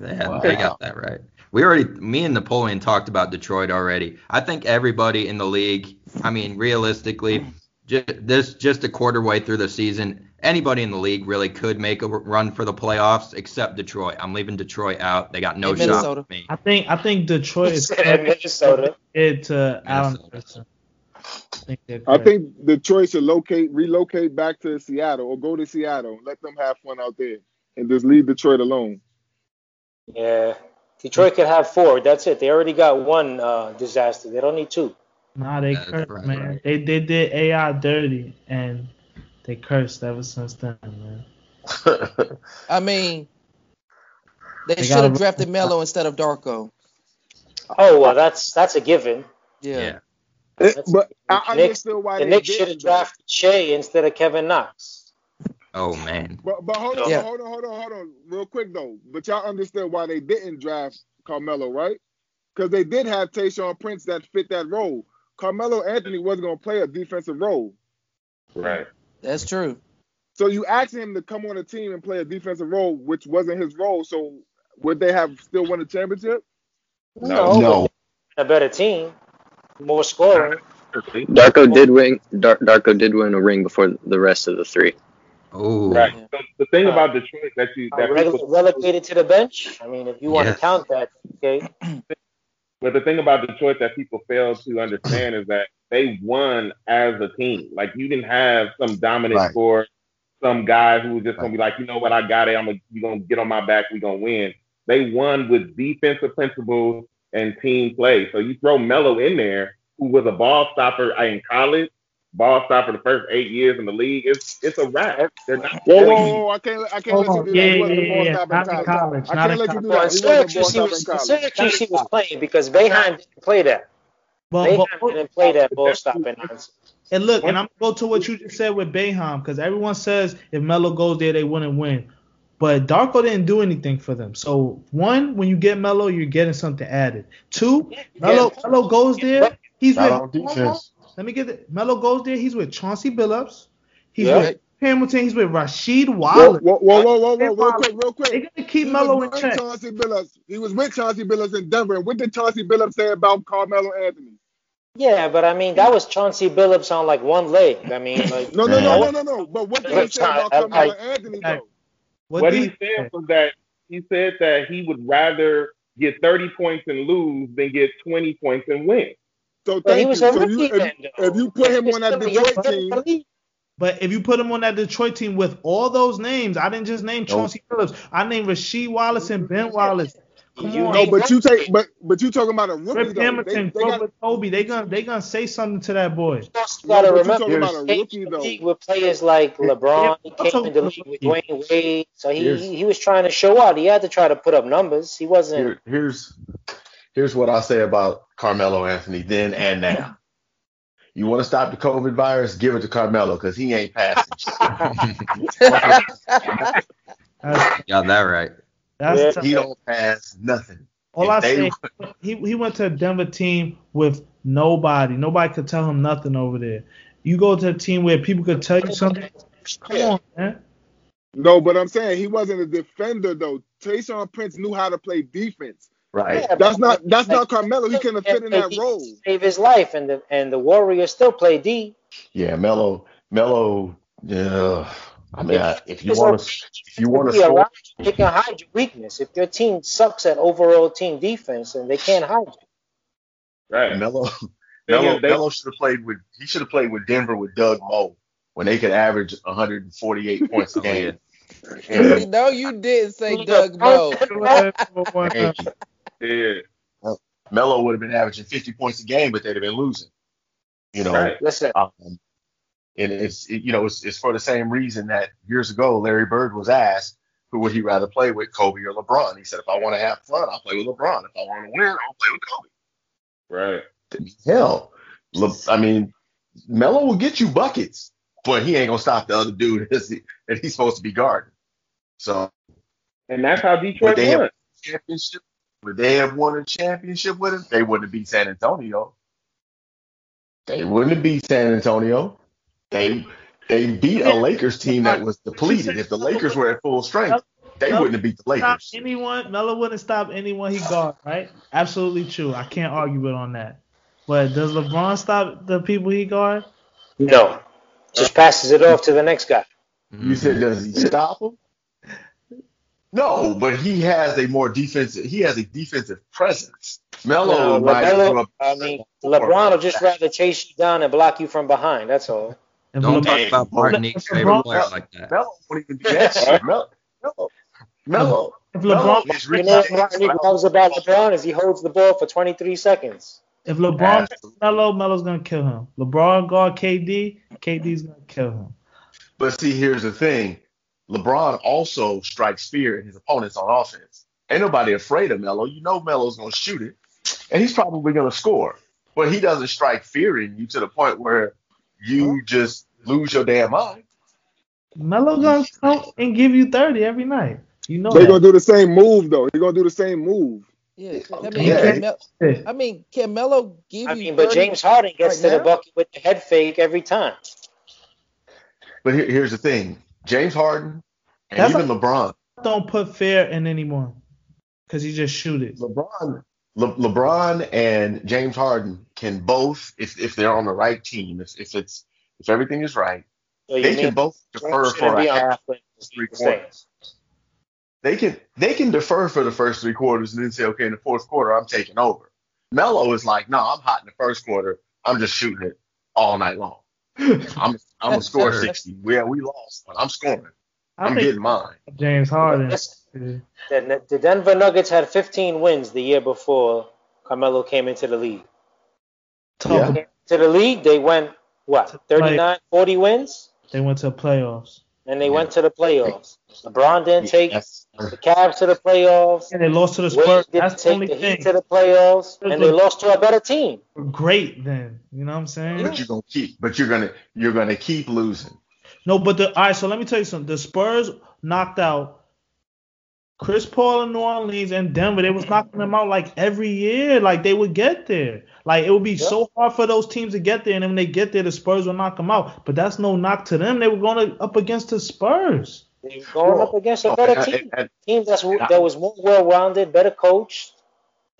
Yeah, Wow. they got that right. We already, me and Napoleon talked about Detroit already. I think everybody in the league. I mean, realistically, just this just a quarter way through the season, anybody in the league really could make a run for the playoffs except Detroit. I'm leaving Detroit out. They got no And shot Minnesota. with me. I think I think Detroit is said Minnesota. it to Allen Minnesota. Iverson. I think, they're I correct. think Detroit should locate, relocate back to Seattle or go to Seattle let them have fun out there and just leave Detroit alone. Yeah, Detroit could have four. That's it. They already got one uh, disaster. They don't need two. Nah, they That's cursed, right, man. right. They they did AI dirty and they cursed ever since then, man. I mean, they, They should have drafted Melo instead of Darko. Oh well, that's that's a given. Yeah. Yeah. It- That's- but I the Knicks- understood why The they Knicks should have drafted Shai instead of Kevin Knox. Oh man. But but hold on, Yeah. hold on, hold on, hold on, real quick though. But y'all understand why they didn't draft Carmelo, right? Because they did have Tayshaun Prince that fit that role. Carmelo Anthony wasn't gonna play a defensive role. Right. That's true. So you asked him to come on a team and play a defensive role, which wasn't his role. So would they have still won the championship? No, No. a better team, more scoring. Darko did win. Dar- Darko did win a ring before the rest of the three. Oh. Right. So the thing about Detroit that you Uh, that rele- people, relegated to the bench. I mean, if you want Yes. to count that, okay. but the thing about Detroit that people fail to understand is that they won as a team. Like you didn't have some dominant Right. score, some guy who was just gonna be like, you know what, I got it. I'm gonna you gonna get on my back. We gonna win. They won with defensive principles and team play. So you throw Melo in there, who was a ball stopper in college, ball stopper the first eight years in the league. It's it's a wrap. They're not. Whoa, really- whoa, whoa! I can't, I can't Hold let you on. do that. Yeah, He wasn't yeah, a ball yeah, not in in college. college, I can't in let you do that. in He wasn't a ball Syracuse, he was. Syracuse, he was playing because Boeheim didn't play that. But, Boeheim but didn't play that ball stopping nonsense. and look, and I'm gonna go to what you just said with Boeheim because everyone says if Melo goes there, they wouldn't win. But Darko didn't do anything for them. So one, when you get Melo, you're getting something added. Two, Melo Melo goes there, he's Not with on defense. Let me get it. Melo goes there, he's with Chauncey Billups, he's Yeah. with Hamilton, he's with Rasheed Whoa, Wallace. whoa, whoa, whoa, whoa, whoa! Real quick, real quick. They're gonna keep He Melo in with check. Chauncey Billups. He was with Chauncey Billups in Denver. And what did Chauncey Billups say about Carmelo Anthony? Yeah, but I mean, that was Chauncey Billups on like one leg. I mean, like, No, no, no, no, no, no. But what did he say about I- I- Carmelo Anthony though? What, did he said was that he said that he would rather get 30 points and lose than get 20 points and win. So But he thank was you. a So rookie you, then, if, if you put him on that Detroit team. But if you put him on that Detroit team with all those names, I didn't just name Chauncey Billups. I named Rasheed Wallace and Ben Wallace. Come You on. no, but you rookie. take, but but you talking about a rookie Rip though. They, Hamilton, they got, Grover Toby, they gonna they gonna say something to that boy. You also no, gotta but you remember, talking about a he came rookie though. league with players like LeBron. He came talking in the league with rookie. Dwyane Wade, so he Here's- he was trying to show out. He had to try to put up numbers. He wasn't. Here, here's here's what I say about Carmelo Anthony then and now. You want to stop the COVID virus? Give it to Carmelo because he ain't passing. shit. Got that right. that's Yeah. he don't pass nothing. all I If they- say. He he went to a Denver team with nobody. Nobody could tell him nothing over there. You go to a team where people could tell you something. Come on, man. No, but I'm saying he wasn't a defender though. Tayshaun Prince knew how to play defense. Right. Yeah, That's not that's like, not Carmelo. He couldn't fit in that role. Save his life, and the and the Warriors still play D. Yeah, Melo, Melo. Yeah, I mean, I, if you want to, if you want to score, They can hide your weakness. If your team sucks at overall team defense, and they can't hide you. Right. Melo, They- Melo, Melo should have played with. He should have played with Denver with Doug Moe when they could average 148 points a game. no, you didn't say Doug Moe. Hey, Yeah. Melo would have been averaging 50 points a game, but they'd have been losing. You know, Right. Listen, um, and it's it- you know it's, it's for the same reason that years ago Larry Bird was asked who would he rather play with, Kobe or LeBron. He said, if I want to have fun, I'll play with LeBron. If I want to win, I'll play with Kobe. Right. Hell, Le, I mean, Melo will get you buckets, but he ain't gonna stop the other dude that he's supposed to be guarding. So And that's how would Detroit they have won. championship? Would they have won a championship with him? They wouldn't have beat San Antonio. They wouldn't have beat San Antonio. They they beat a Lakers team that was depleted. If the Lakers were at full strength, they wouldn't have beat the Lakers. anyone. Melo wouldn't stop anyone he guard. Right? Absolutely true. I can't argue with on that. But does LeBron stop the people he guard? no, just passes it off to the next guy. You said does he stop him? No, but he has a more defensive. He has a defensive presence. Melo No, might LaMelo- do a- I mean, LeBron will just rather chase you down and block you from behind. That's all. If Don't talk about Martinique's favorite LeBron- player like that. Melo won't even do. Melo, Melo, Melo, If LeBron, is You know what James Martin loves about LeBron is he holds the ball for 23 seconds. if LeBron Melo, Melo's gonna kill him. LeBron guard KD, KD's gonna kill him. But see, here's the thing. LeBron also strikes fear in his opponents on offense. Ain't nobody afraid of Melo. You know Melo's gonna shoot it, and he's probably gonna score. But he doesn't strike fear in you to the point where you just lose your damn mind. Melo gonna come and give you 30 every night. You know They're gonna do the same move though. They're gonna do the same move. Yeah, I mean, Yeah. can Mel- I mean, can Melo give I you? but James Harden gets right to the bucket with the head fake every time. But here, here's the thing: James Harden and That's even like- LeBron. Don't put fear in anymore Cause he just shoot it. LeBron, Le, LeBron and James Harden can both, if if they're on the right team, if if it's if everything is right, So they can both defer for a half, the three quarters. They can they can defer for the first three quarters and then say, okay, in the fourth quarter, I'm taking over. Melo is like, no, I'm hot in the first quarter. I'm just shooting it all night long. I'm I'm gonna score 60. Yeah, we lost, but I'm scoring. I I'm getting mine. James Harden. The, the Denver Nuggets had 15 wins the year before Carmelo came into the league. Yeah. Came to the league, they went what 39, 40 wins, They went to playoffs. And they went to the playoffs. LeBron didn't take Yes. the Cavs to the playoffs. And they lost to the Wade Spurs. didn't That's the take only the thing. Heat to the playoffs, and they lost to a better team. Great then. You know what I'm saying? But you're gonna keep but you're gonna you're gonna keep losing. No, but the all right. So let me tell you something. The Spurs knocked out Chris Paul in New Orleans and Denver. They was mm-hmm. knocking them out like every year. Like they would get there. Like it would be so hard for those teams to get there, and then when they get there, the Spurs will knock them out. But that's no knock to them. They were going up against the Spurs. They were going up against a better team, and- team that's that was more well-rounded, better coached.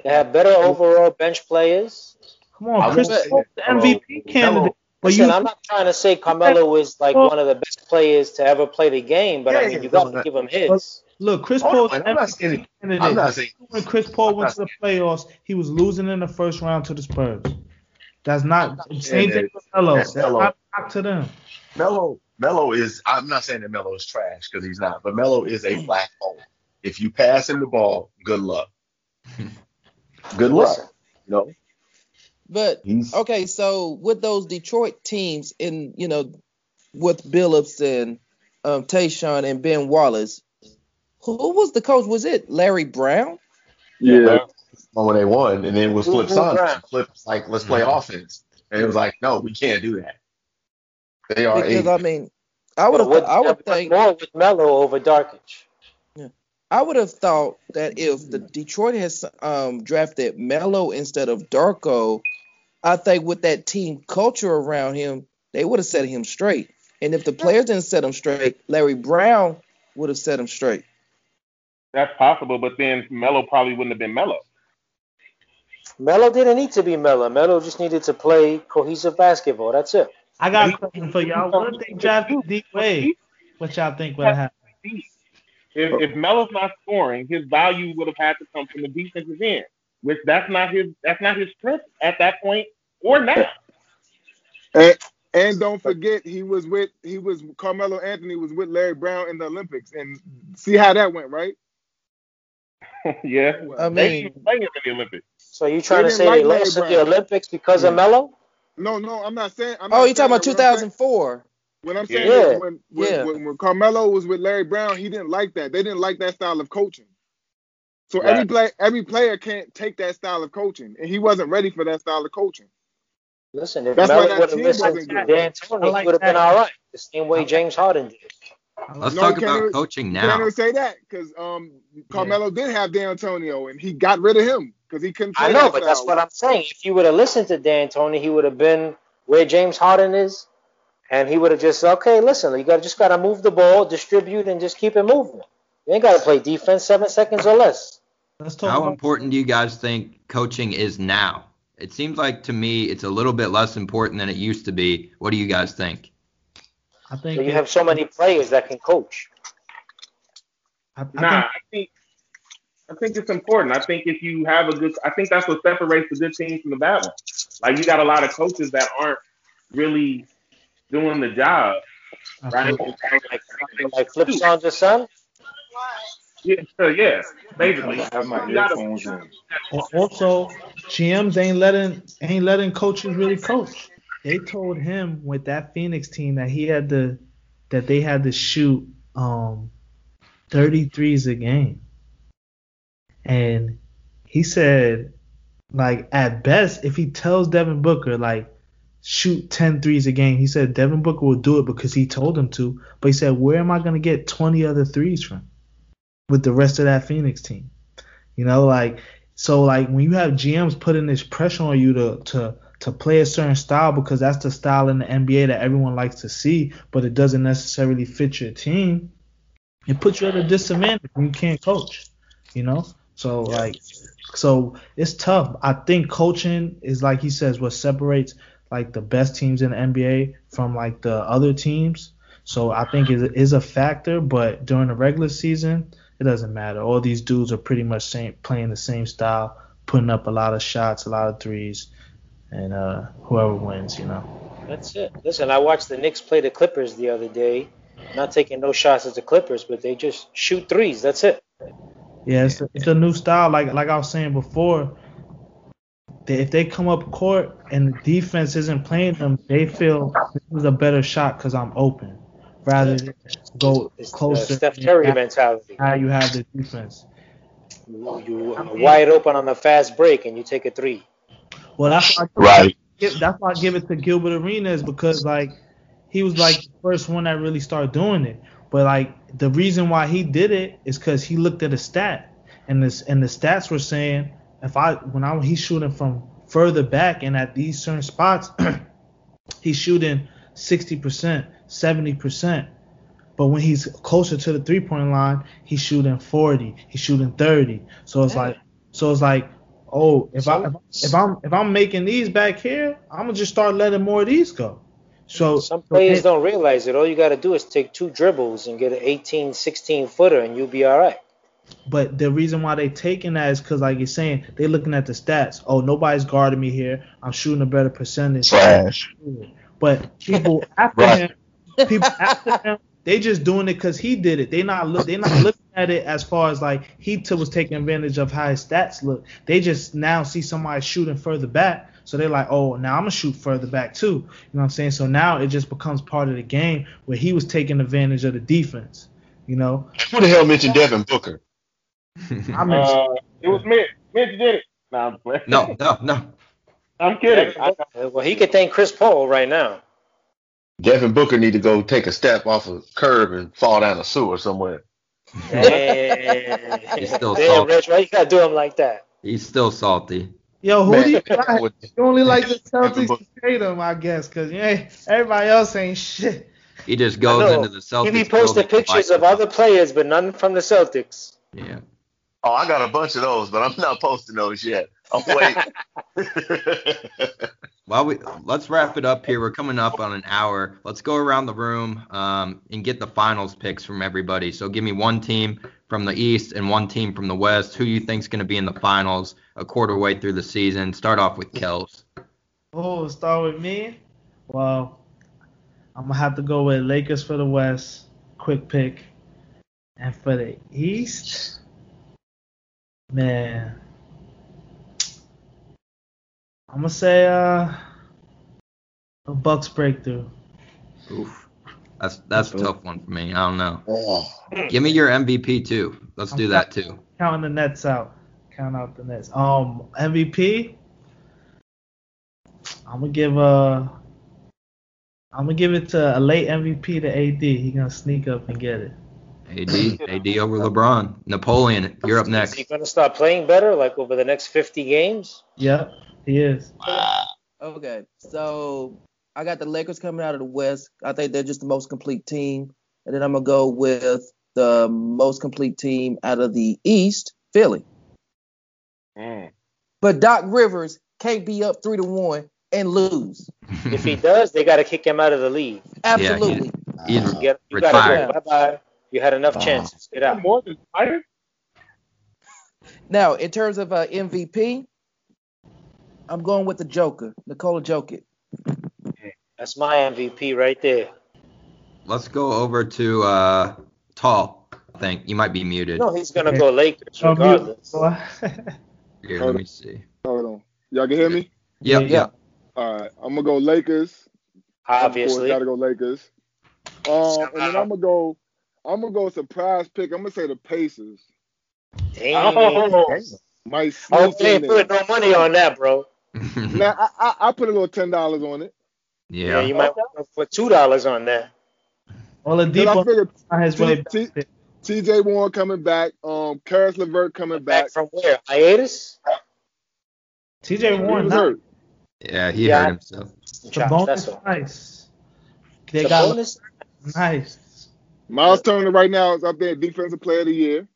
They had better overall bench players. Come on, Chris won't Paul, the MVP Melo- candidate. But Listen, you, I'm not trying to say Carmelo is like one of the best players to ever play the game, but I mean, you yeah, got to give him his. Look, Chris Hold Paul. I'm not saying candidate. I'm not saying when Chris Paul I'm went to the playoffs, he was losing in the first round to the Spurs. That's not same And thing with Melo. that's That's Melo. not not to them. Melo, Melo is. I'm not saying that Melo is trash because he's not, but Melo is a black hole. If you pass him the ball, good luck. Good luck. You know, But he's okay, so with those Detroit teams in you know with Billups and um, Tayshaun and Ben Wallace, who was the coach? Was it Larry Brown? Yeah. when they won, and then it was Flip. Saunders. Flip was like, let's play offense, and it was like, no, we can't do that. They are Because a I mean, I would have Would, I would think more with Melo over Darkic. I would have thought that if the Detroit has um, drafted Melo instead of Darko, I think with that team culture around him, they would have set him straight. And if the players didn't set him straight, Larry Brown would have set him straight. That's possible, but then Melo probably wouldn't have been Melo. Melo didn't need to be Melo. Melo just needed to play cohesive basketball. That's it. I got a question for y'all. What if they drafted D Wade? What y'all think would have happened? If, if Melo's not scoring, his value would have had to come from the defensive end, which that's not his that's not his strength at that point or now. And, and don't forget, he was with he was Carmelo Anthony was with Larry Brown in the Olympics, and see how that went, right? yeah, I they mean, didn't play him in the Olympics. So you trying to say like they Larry lost at the Olympics because of Melo? No, no, I'm not saying. I'm oh, not you talking about that. What I'm saying- 2004? What I'm saying Yeah. is when when, Yeah. when when Carmelo was with Larry Brown, he didn't like that. They didn't like that style of coaching. So Right. every play every player can't take that style of coaching, and he wasn't ready for that style of coaching. Listen, if That's why Melo that would have team listened wasn't to good. D'Antoni, I like he would have been that. all right. The same way James Harden did. Let's No, talk about even- coaching You can't now. even say that because um, Carmelo did have D'Antonio, and he got rid of him because he couldn't play I know, that but that's what I'm saying. If you would have listened to D'Antoni, he would have been where James Harden is, and he would have just said, okay. Listen, you got just got to move the ball, distribute, and just keep it moving. You ain't got to play defense seven seconds or less. Let's talk How about important do you guys think coaching is now? It seems like to me it's a little bit less important than it used to be. What do you guys think? I think So you it- have so many players that can coach. I, I Nah, think I think I think it's important. I think if you have a good, I think that's what separates the good teams from the bad ones. Like you got a lot of coaches that aren't really doing the job, right? Like, like Flip Saunders' son. Yeah, so yeah, basically. I have my earphones in. Also, GMs ain't letting ain't letting coaches really coach. They told him with that Phoenix team that he had to that they had to shoot um 33s a game. And he said like at best if he tells Devin Booker like shoot 10 threes a game, he said Devin Booker will do it because he told him to, but he said where am I going to get 20 other threes from with the rest of that Phoenix team? You know, like so like when you have GMs putting this pressure on you to to to play a certain style because that's the style in the NBA that everyone likes to see, but it doesn't necessarily fit your team, it puts you at a disadvantage when you can't coach. You know? So like so it's tough. I think coaching is like he says what separates like the best teams in the NBA from like the other teams. So I think it is a factor, but during the regular season, it doesn't matter. All these dudes are pretty much same, playing the same style, putting up a lot of shots, a lot of threes, and uh, whoever wins, you know. That's it. Listen, I watched the Knicks play the Clippers the other day. Not taking no shots at the Clippers, but they just shoot threes. That's it. Yeah, it's a, it's a new style. Like like I was saying before, they, if they come up court and the defense isn't playing them, they feel this is a better shot because I'm open, rather than go It's the closer. Steph Curry mentality. Now you have the defense. You, you wide open on a fast break and you take a three. Well, that's why I Right. give, that's why I give it to Gilbert Arenas because like he was like the first one that really started doing it. But like the reason why he did it is because he looked at a stat and this and the stats were saying if I when I he's shooting from further back and at these certain spots he's shooting 60%, 70%. But when he's closer to the three point line, he's shooting 40, he's shooting 30. So it's like so it's like oh if I if, if I'm if I'm making these back here, I'm gonna just start letting more of these go. So Some so players it- don't realize it. All you got to do is take two dribbles and get an 18, 16 footer, and you'll be all right. But the reason why they're taking that is because, like you're saying, they're looking at the stats. Oh, nobody's guarding me here. I'm shooting a better percentage. Trash. But people after Right. him, people after him, they just doing it because he did it. They not look. They not looking at it as far as like he t- was taking advantage of how his stats look. They just now see somebody shooting further back, so they're like, oh, now I'm gonna shoot further back too. You know what I'm saying? So now it just becomes part of the game where he was taking advantage of the defense. You know, Who the hell mentioned Devin Booker? I mean, Uh, it was Mitch. Mitch did it. No, I'm playing. No, no, no. I'm kidding. I, Well, he could thank Chris Paul right now. Devin Booker need to go take a step off a curb and fall down a sewer somewhere. Damn, He's still Damn, salty. Rich, why you gotta do him like that? He's still salty. yo, who Man, do you that like? You only like the Devin Celtics to hate them, I guess, because yeah, everybody else ain't shit. He just goes into the Celtics. He be posting pictures of other players, but none from the Celtics. Yeah. Oh, I got a bunch of those, but I'm not posting those yet. I'm waiting. Well, we let's wrap it up here. We're coming up on an hour. Let's go around the room um, and get the finals picks from everybody. So give me one team from the East and one team from the West. Who you think's going to be in the finals a quarter way through the season? Start off with Kels. Oh, start with me. Well, I'm gonna have to go with Lakers for the West. Quick pick. And for the East, man, I'm gonna say uh, a Bucks breakthrough. Oof. That's that's a tough one for me. I don't know. Oh. Give me your MVP too. Let's do that too. Counting the Nets out. Count out the Nets. Um, MVP. I'm gonna give uh, I'm gonna give it to a late MVP to AD. He gonna sneak up and get it. AD, AD over LeBron. Napoleon, you're up Is next. he gonna start playing better, like over the next 50 games? Yep, he is. Okay, so I got the Lakers coming out of the West. I think they're just the most complete team. And then I'm gonna go with the most complete team out of the East, Philly. Mm. But Doc Rivers can't be up three to one and lose. If he does, they gotta kick him out of the league. Absolutely. He's You, get, you retired. gotta go. Bye bye. You had enough Wow. chances. Get out. More than fired? Now, in terms of uh, MVP, I'm going with the Joker, Nikola Jokic. That's my MVP right there. Let's go over to uh, Tall. I think you might be muted. No, he's gonna go Lakers regardless. Here, let me see. Hold on. Y'all can hear me? Yep, Yeah. yep. All right. I'm gonna go Lakers. Obviously. Gotta go Lakers. Um, and then I'm gonna go. I'm gonna go surprise pick. I'm gonna say the Pacers. Damn. Oh, Might sneak they in ain't there. put no money on that, bro. Now I, I I put a little ten dollars on it. Yeah, yeah. you might want to put two dollars on that. Well, the Cause I figured on his T- way back. T- T.J. Warren coming back. Um, Caris LeVert coming Back back. from where? Hiatus? TJ Warren, was not hurt. Yeah, he Yeah. hurt himself. the bonus nice. They The got bonus? nice. Miles Turner right now is up there, defensive player of the year,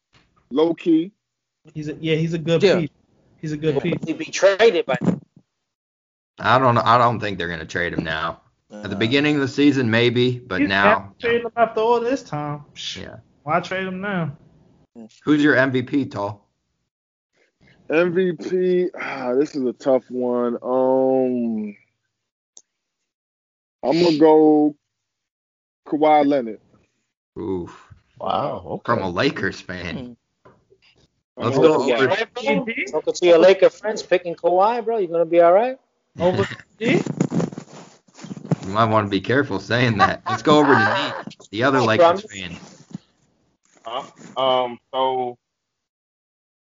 low key. He's a, yeah, he's a good Yeah. piece. He's a good piece. He'd be traded by I don't know. I don't think they're gonna trade him now. At the beginning of the season, maybe, but now. He's now, trade him after all this time. yeah. Why trade him now? Who's your MVP, Tall? MVP. Ah, this is a tough one. Um, I'm gonna go Kawhi Leonard. Oof. Wow. Okay. From a Lakers fan. I'm Let's go Yeah, over. Talking to your Laker friends picking Kawhi, bro. You're gonna be all right? Over G? You might want to be careful saying that. Let's go over to Nate, the other I Lakers fan. Uh, um, so,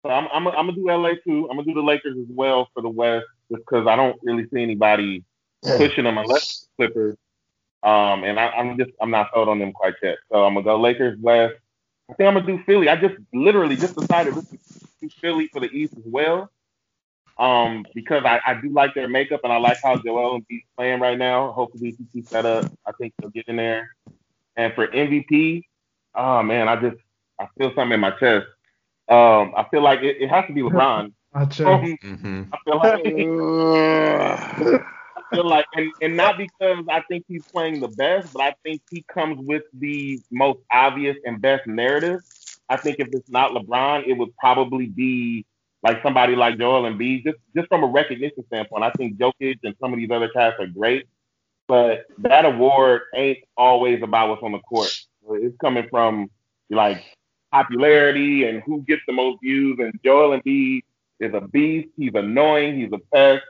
so I'm, I'm, I'm gonna do LA too. I'm gonna do the Lakers as well for the West, just because I don't really see anybody pushing them unless the Clippers. Um, and I, I'm just I'm not sold on them quite yet. So I'm gonna go Lakers West. I think I'm gonna do Philly. I just literally just decided to do Philly for the East as well. Um, because I, I do like their makeup and I like how Joel Embiid's playing right now. Hopefully he keeps that up. I think he'll get in there. And for MVP, oh man, I just I feel something in my chest. Um, I feel like it, it has to be LeBron. I check. Um, hmm I feel like I feel like, and, and not because I think he's playing the best, but I think he comes with the most obvious and best narrative. I think if it's not LeBron, it would probably be like somebody like Joel Embiid. Just just from a recognition standpoint, I think Jokic and some of these other cats are great, but that award ain't always about what's on the court. It's coming from like popularity and who gets the most views. And Joel Embiid is a beast. He's annoying. He's a pest.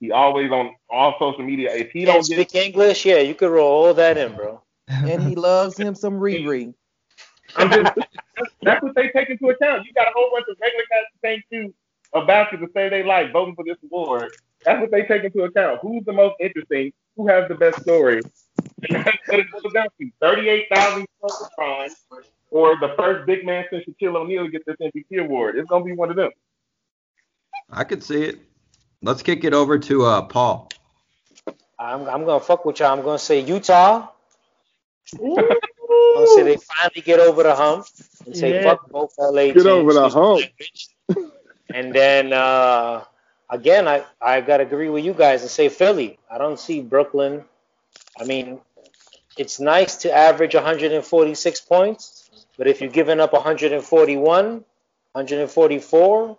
He always on all social media. If he Can't don't get speak English, yeah, you could roll all that in, bro. and he loves him some Riri. I'm just, that's what they take into account. You got a whole bunch of regular guys who think too about you to say they like voting for this award. That's what they take into account. Who's the most interesting? Who has the best story? And that's what it boils down to. Thirty-eight thousand LeBron or the first big man since Shaquille O'Neal to get this MVP award. It's gonna be one of them. I could see it. Let's kick it over to uh, Paul. I'm, I'm gonna fuck with y'all. I'm gonna say Utah. I'm gonna say they finally get over the hump and say Yeah. fuck both LA Get teams. over the hump. And then uh, again, I I gotta agree with you guys and say Philly. I don't see Brooklyn. I mean, it's nice to average 146 points, but if you're giving up 141, 144,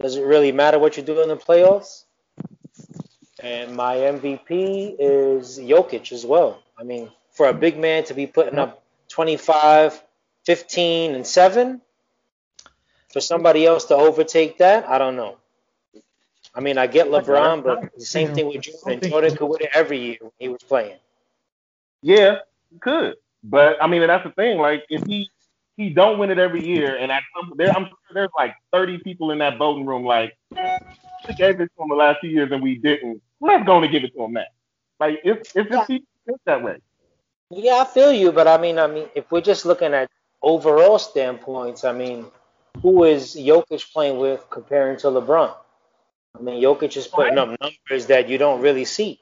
does it really matter what you do in the playoffs? And my MVP is Jokic as well. I mean, for a big man to be putting up 25, 15, and 7, for somebody else to overtake that, I don't know. I mean, I get LeBron, but the same thing with Jordan. Jordan could win it every year when he was playing. Yeah, he could. But I mean, that's the thing. Like, if he he don't win it every year, and at some there, I'm sure there's like 30 people in that voting room. Like, we gave it to him the last few years, and we didn't. Let's go and give it to him now. Like, if it's just he it's that way. Yeah, I feel you, but I mean, I mean, if we're just looking at overall standpoints, I mean, who is Jokic playing with comparing to LeBron? I mean, Jokic is putting up numbers that you don't really see.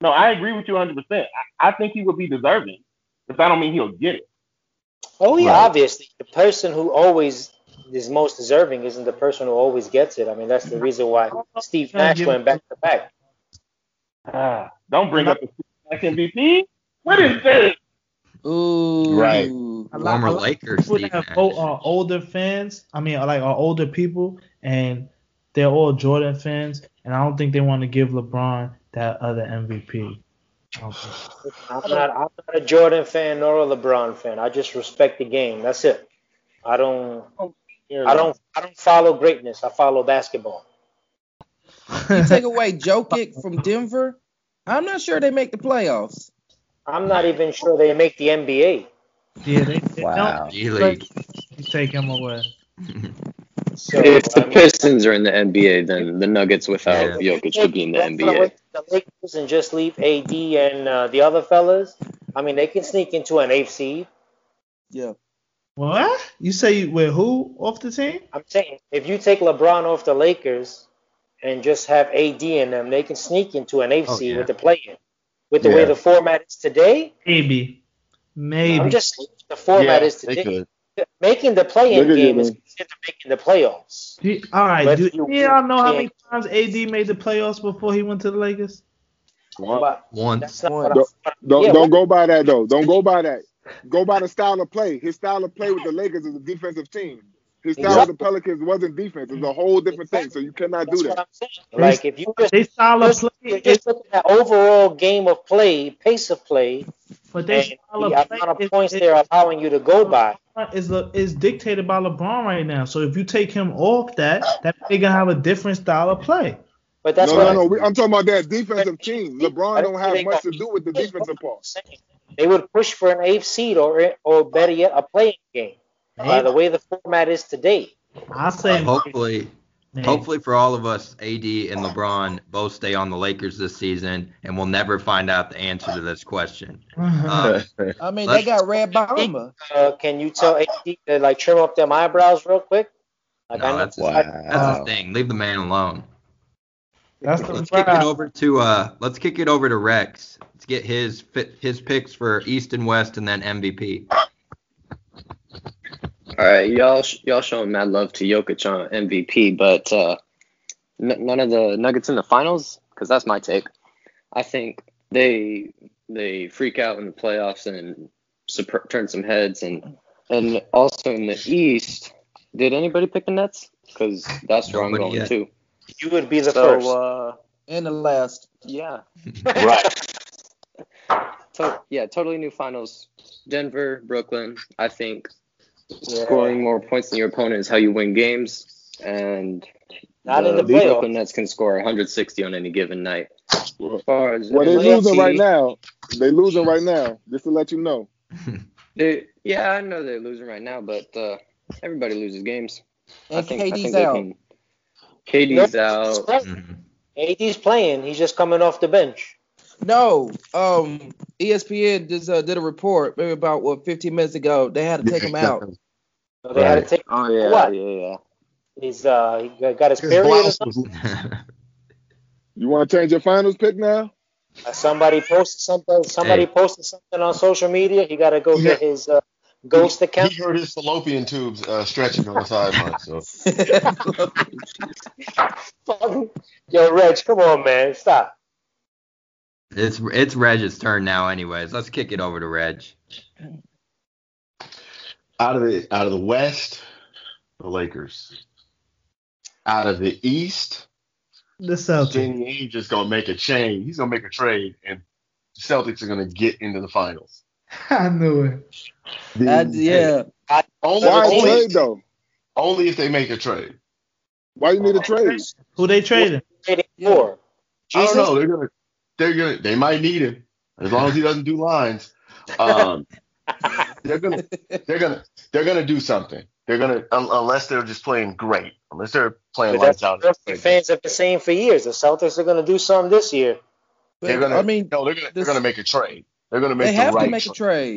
No, I agree with you 100. percent I, I think he would be deserving, but that don't mean he'll get it. Oh yeah, Right. obviously, the person who always is most deserving isn't the person who always gets it. I mean, that's the reason why Steve Nash went back to back. Ah, don't bring up the Nash MVP. What is this? Ooh. Right. A lot- Former a lot of Lakers, people Steve that Nash. vote are older fans. I mean, like are older people, and they're all Jordan fans, and I don't think they want to give LeBron that other MVP. I'm not, I'm not a Jordan fan nor a LeBron fan. I just respect the game. That's it. I don't, I don't, I don't follow greatness. I follow basketball. You take away Jokic from Denver, I'm not sure they make the playoffs. I'm not even sure they make the NBA. Yeah, they, they Wow. don't G League. take him away. So if the I mean, Pistons are in the NBA, then the Nuggets without Yeah. Jokic could be in the NBA. The Lakers and just leave AD and uh, the other fellas. I mean, they can sneak into an eighth seed. Yeah. What? You say with who off the team? I'm saying if you take LeBron off the Lakers and just have AD in them, they can sneak into an eighth Oh, seed yeah. with the play-in. With the way the format is today, Maybe. Maybe. I'm just saying the format Yeah, is they today. could. Making the play-in could game is in. considered making the playoffs. Do- all right. But Do you- you all know how many times AD made the playoffs before he went to the Lakers? But Once. One. Don't don't, yeah, don't go by that though. Don't go by that. Go by the style of play. His style of play with the Lakers is a defensive team. His style with the Pelicans wasn't defense. It's a whole different thing. So you cannot do That's what that. I'm saying. Like if you just They style of just, play you're is, just looking at overall game of play, pace of play, but they and style the of amount of is, points is, they're allowing you to go by. is, is dictated by LeBron right now. So if you take him off that, that they're gonna have a different style of play. But that's no, what no, I'm no. We, I'm talking about that defensive team. LeBron don't have much to do with the defensive part. They would push for an eighth seed or or better yet, a playing game. By the way the format is today. I say Hopefully, man, hopefully for all of us, AD and LeBron both stay on the Lakers this season, and we'll never find out the answer to this question. Uh, I mean, they got Red Bomber. Uh, can you tell AD to like trim up them eyebrows real quick? Like no, I know that's his, Wow. that's his thing. Leave the man alone. that's the Let's kick it over to uh, let's kick it over to Rex. Let's get his fit, his picks for East and West, and then MVP. All right, y'all, y'all showing mad love to Jokic on MVP, but uh, n- none of the Nuggets in the finals, because that's my take. I think they they freak out in the playoffs and surpr- turn some heads and And also in the East, did anybody pick the Nets? Because that's where Nobody I'm going yet. too. You would be the so, first. Uh, And the last. yeah. Right. To- yeah, totally new finals. Denver, Brooklyn. I think Yeah. scoring more points than your opponent is how you win games. And Not in the Brooklyn. Nets can score 160 on any given night. As far as Well, they're losing right now. They're losing right now. Just to let you know. They, yeah, I know they're losing right now, but uh, everybody loses games. I And think, I KD's think out. can. KD's out. Mhm. AD's playing. He's just coming off the bench. No, um, ESPN just uh, did a report maybe about what 15 minutes ago. They had to take him out. So they had Right. to take. Oh yeah, What? yeah, yeah. He's uh he got his His period or blouse something. was You want to change your finals pick now? Uh, Somebody posted something. Somebody Hey. posted something on social media. He got to go Yeah. get his uh, ghost account. He heard his fallopian tubes uh, stretching on the sideline. So Yo, Reg, come on, man, stop. It's it's Reg's turn now, anyways. Let's kick it over to Reg. Out of the out of the West, the Lakers. Out of the East, The Celtics. Danny Ainge is gonna make a change. He's gonna make a trade, and the Celtics are gonna get into the finals. I knew it. The- I, yeah, only, Why only, trade though? only if they make a trade. Why do you need a trade? Who they trading? Trading for I don't know. They're gonna they're gonna they might need him as long as he doesn't do lines. Um, they're gonna they're gonna they're gonna do something. They're gonna un- unless they're just playing great. Unless they're playing But lights that's out. the fans have been saying for years. The Celtics are going to do something this year. They're gonna. I mean, no, they're gonna. They're gonna make a trade. They're gonna make they the have right to make a trade.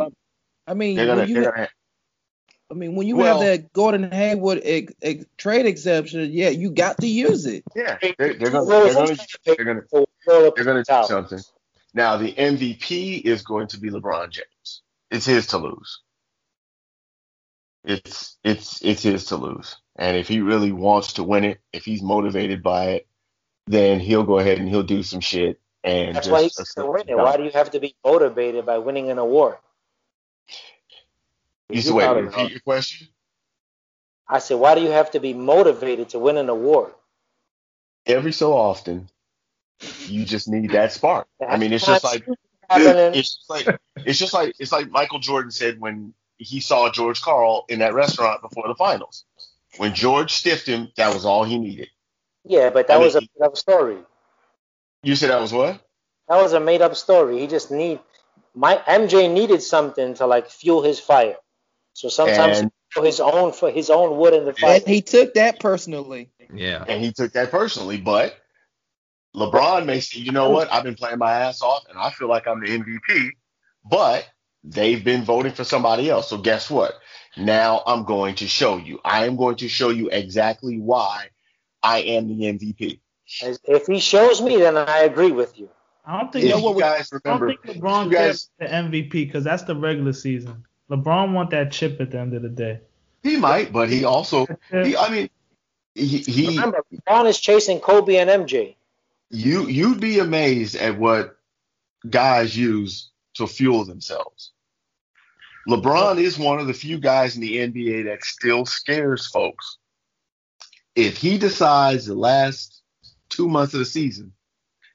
I mean, They're gonna. you, They're gonna. I mean, when you Well- have that Gordon Hayward ex, ex, trade exception, yeah, you got to use it. Yeah. They're, they're gonna. They're gonna. They're gonna. for roll up They're gonna do something. Now the MVP is going to be LeBron James. It's his to lose. It's it's it's his to lose. And if he really wants to win it, if he's motivated by it, then he'll go ahead and he'll do some shit and That's why he's to win it. Why do you have to be motivated by winning an award? You You wait, probably repeat your question. I said, why do you have to be motivated to win an award? Every so often, you just need that spark. I mean, it's just like it's just like it's just like it's like Michael Jordan said when he saw George Karl in that restaurant before the finals. When George stiffed him, that was all he needed. Yeah, but that I mean, was a made up story. You said that was what? That was a made up story. He just need my MJ needed something to like fuel his fire. So sometimes And- he his own for his own wood in the fire. And he took that personally. Yeah. And he took that personally, but LeBron may say, you know what? I've been playing my ass off and I feel like I'm the MVP, but they've been voting for somebody else. So guess what? Now I'm going to show you. I am going to show you exactly why I am the MVP. If he shows me, then I agree with you. I don't think If you you guys I don't think LeBron you guys, cares the MVP because that's the regular season. LeBron want that chip at the end of the day. he might, but he also, he, I mean, he, he Remember, LeBron is chasing Kobe and MJ. you you'd be amazed at what guys use to fuel themselves. LeBron is one of the few guys in the NBA that still scares folks. If he decides the last two months of the season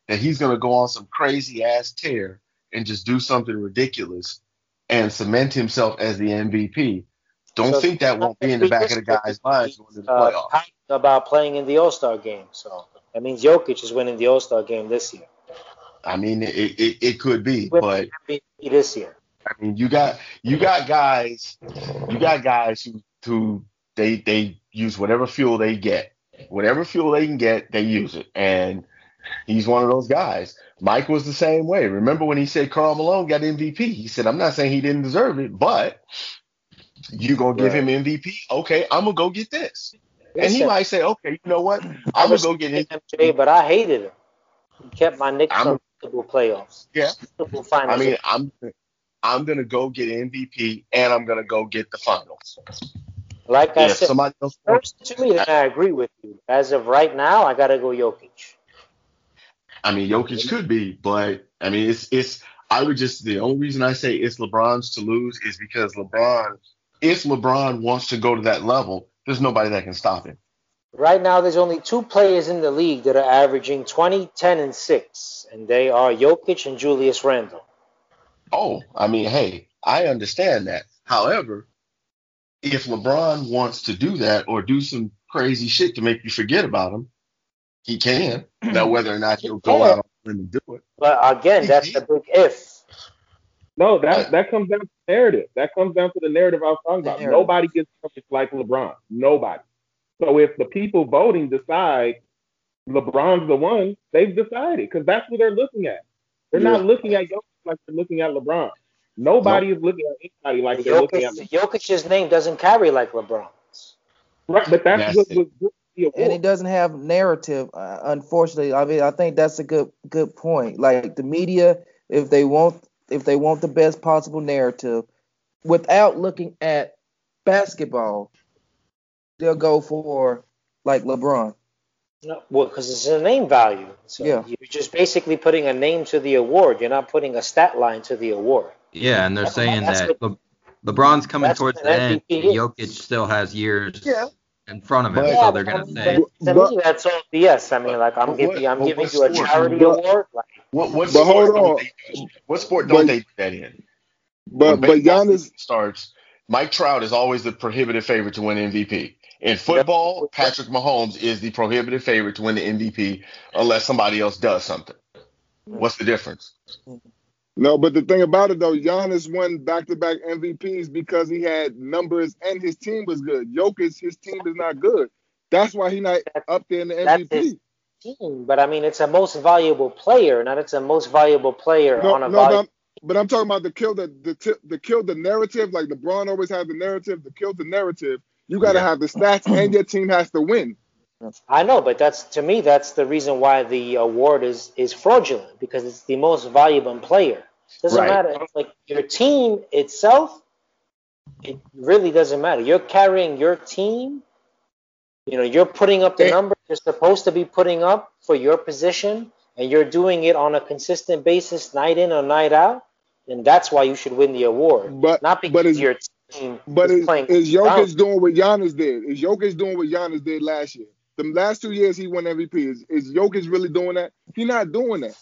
that he's going to go on some crazy ass tear and just do something ridiculous and cement himself as the MVP, don't So- think that won't be in the back of the guy's mind going to the playoffs. about playing in the All Star game. So that means Jokic is winning the All Star game this year. I mean, it, it, it could be, but this year. I mean, you got you got guys, you got guys who who they they use whatever fuel they get, whatever fuel they can get, they use it, and he's one of those guys. Mike was the same way. Remember when he said Karl Malone got MVP? He said, "I'm not saying he didn't deserve it, but you gonna give him MVP? Okay, I'm gonna go get this." And he might say, "Okay, you know what? I'm gonna go get it." MJ, but I hated him. He kept my Knicks I'm- playoffs. Yeah. Finals. I mean, I'm I'm gonna go get MVP, and I'm gonna go get the finals. like I If said, somebody else first to me, then I agree with you. As of right now, I gotta go Jokic. I mean, Jokic could be, but I mean, it's it's. I would just the only reason I say it's LeBron's to lose is because LeBron if LeBron wants to go to that level, there's nobody that can stop him. Right now, there's only two players in the league that are averaging 20, 10, and 6, and they are Jokic and Julius Randle. Oh, I mean, hey, I understand that. However, if LeBron wants to do that or do some crazy shit to make you forget about him, he can. Now, whether or not he'll go out and do it. But again, that's the big if. No, that that comes down to narrative. That comes down to the narrative I was talking about. Nobody gets coverage like LeBron. Nobody. So if the people voting decide LeBron's the one, they've decided because that's what they're looking at. They're not looking at Jokic like they're looking at LeBron. Nobody is looking at anybody like they're looking at Jokic, Jokic's name doesn't carry like LeBron's. Right, but that's what was and award. it doesn't have narrative. Uh, unfortunately, I mean, I think that's a good good point. Like the media, if they want if they want the best possible narrative, without looking at basketball, they'll go for like LeBron. No, well, because it's a name value. So Yeah. you're just basically putting a name to the award. You're not putting a stat line to the award. Yeah, and they're That's- saying that's that Le- LeBron's coming towards the end. MVP and. Jokic still has years Yeah. in front of him, Yeah, so they're gonna I mean, say. to But- me, that's all BS. I mean, like I'm giving what- you, I'm giving you a charity But- award. Like, What what But sport hold don't on. they what sport don't they do that in? But When but Giannis, starts, Mike Trout is always the prohibitive favorite to win MVP. In football, Patrick Mahomes is the prohibitive favorite to win the MVP unless somebody else does something. Mm-hmm. What's the difference? no, but the thing about it though, Giannis won back-to-back MVPs because he had numbers and his team was good. Jokic, his team is not good. That's why he's not up there in the that's MVP. his team, but I mean, it's a most valuable player, not it's a most valuable player No, on a no, but. I'm, but I'm talking about the kill the the ti- the kill the narrative. Like LeBron always has the narrative. The kill the narrative. You got to have the stats, and your team has to win. I know, but that's to me, that's the reason why the award is is fraudulent because it's the most valuable player. Doesn't Right. matter. It's like your team itself, it really doesn't matter. You're carrying your team. You know, you're putting up the Eh. numbers you're supposed to be putting up for your position, and you're doing it on a consistent basis, night in or night out. And that's why you should win the award, But not because but your team but is is, playing. is. Jokic doing what Giannis did? Is Jokic doing what Giannis did last year? The last two years he won MVP. Is, is Jokic really doing that? He's not doing that.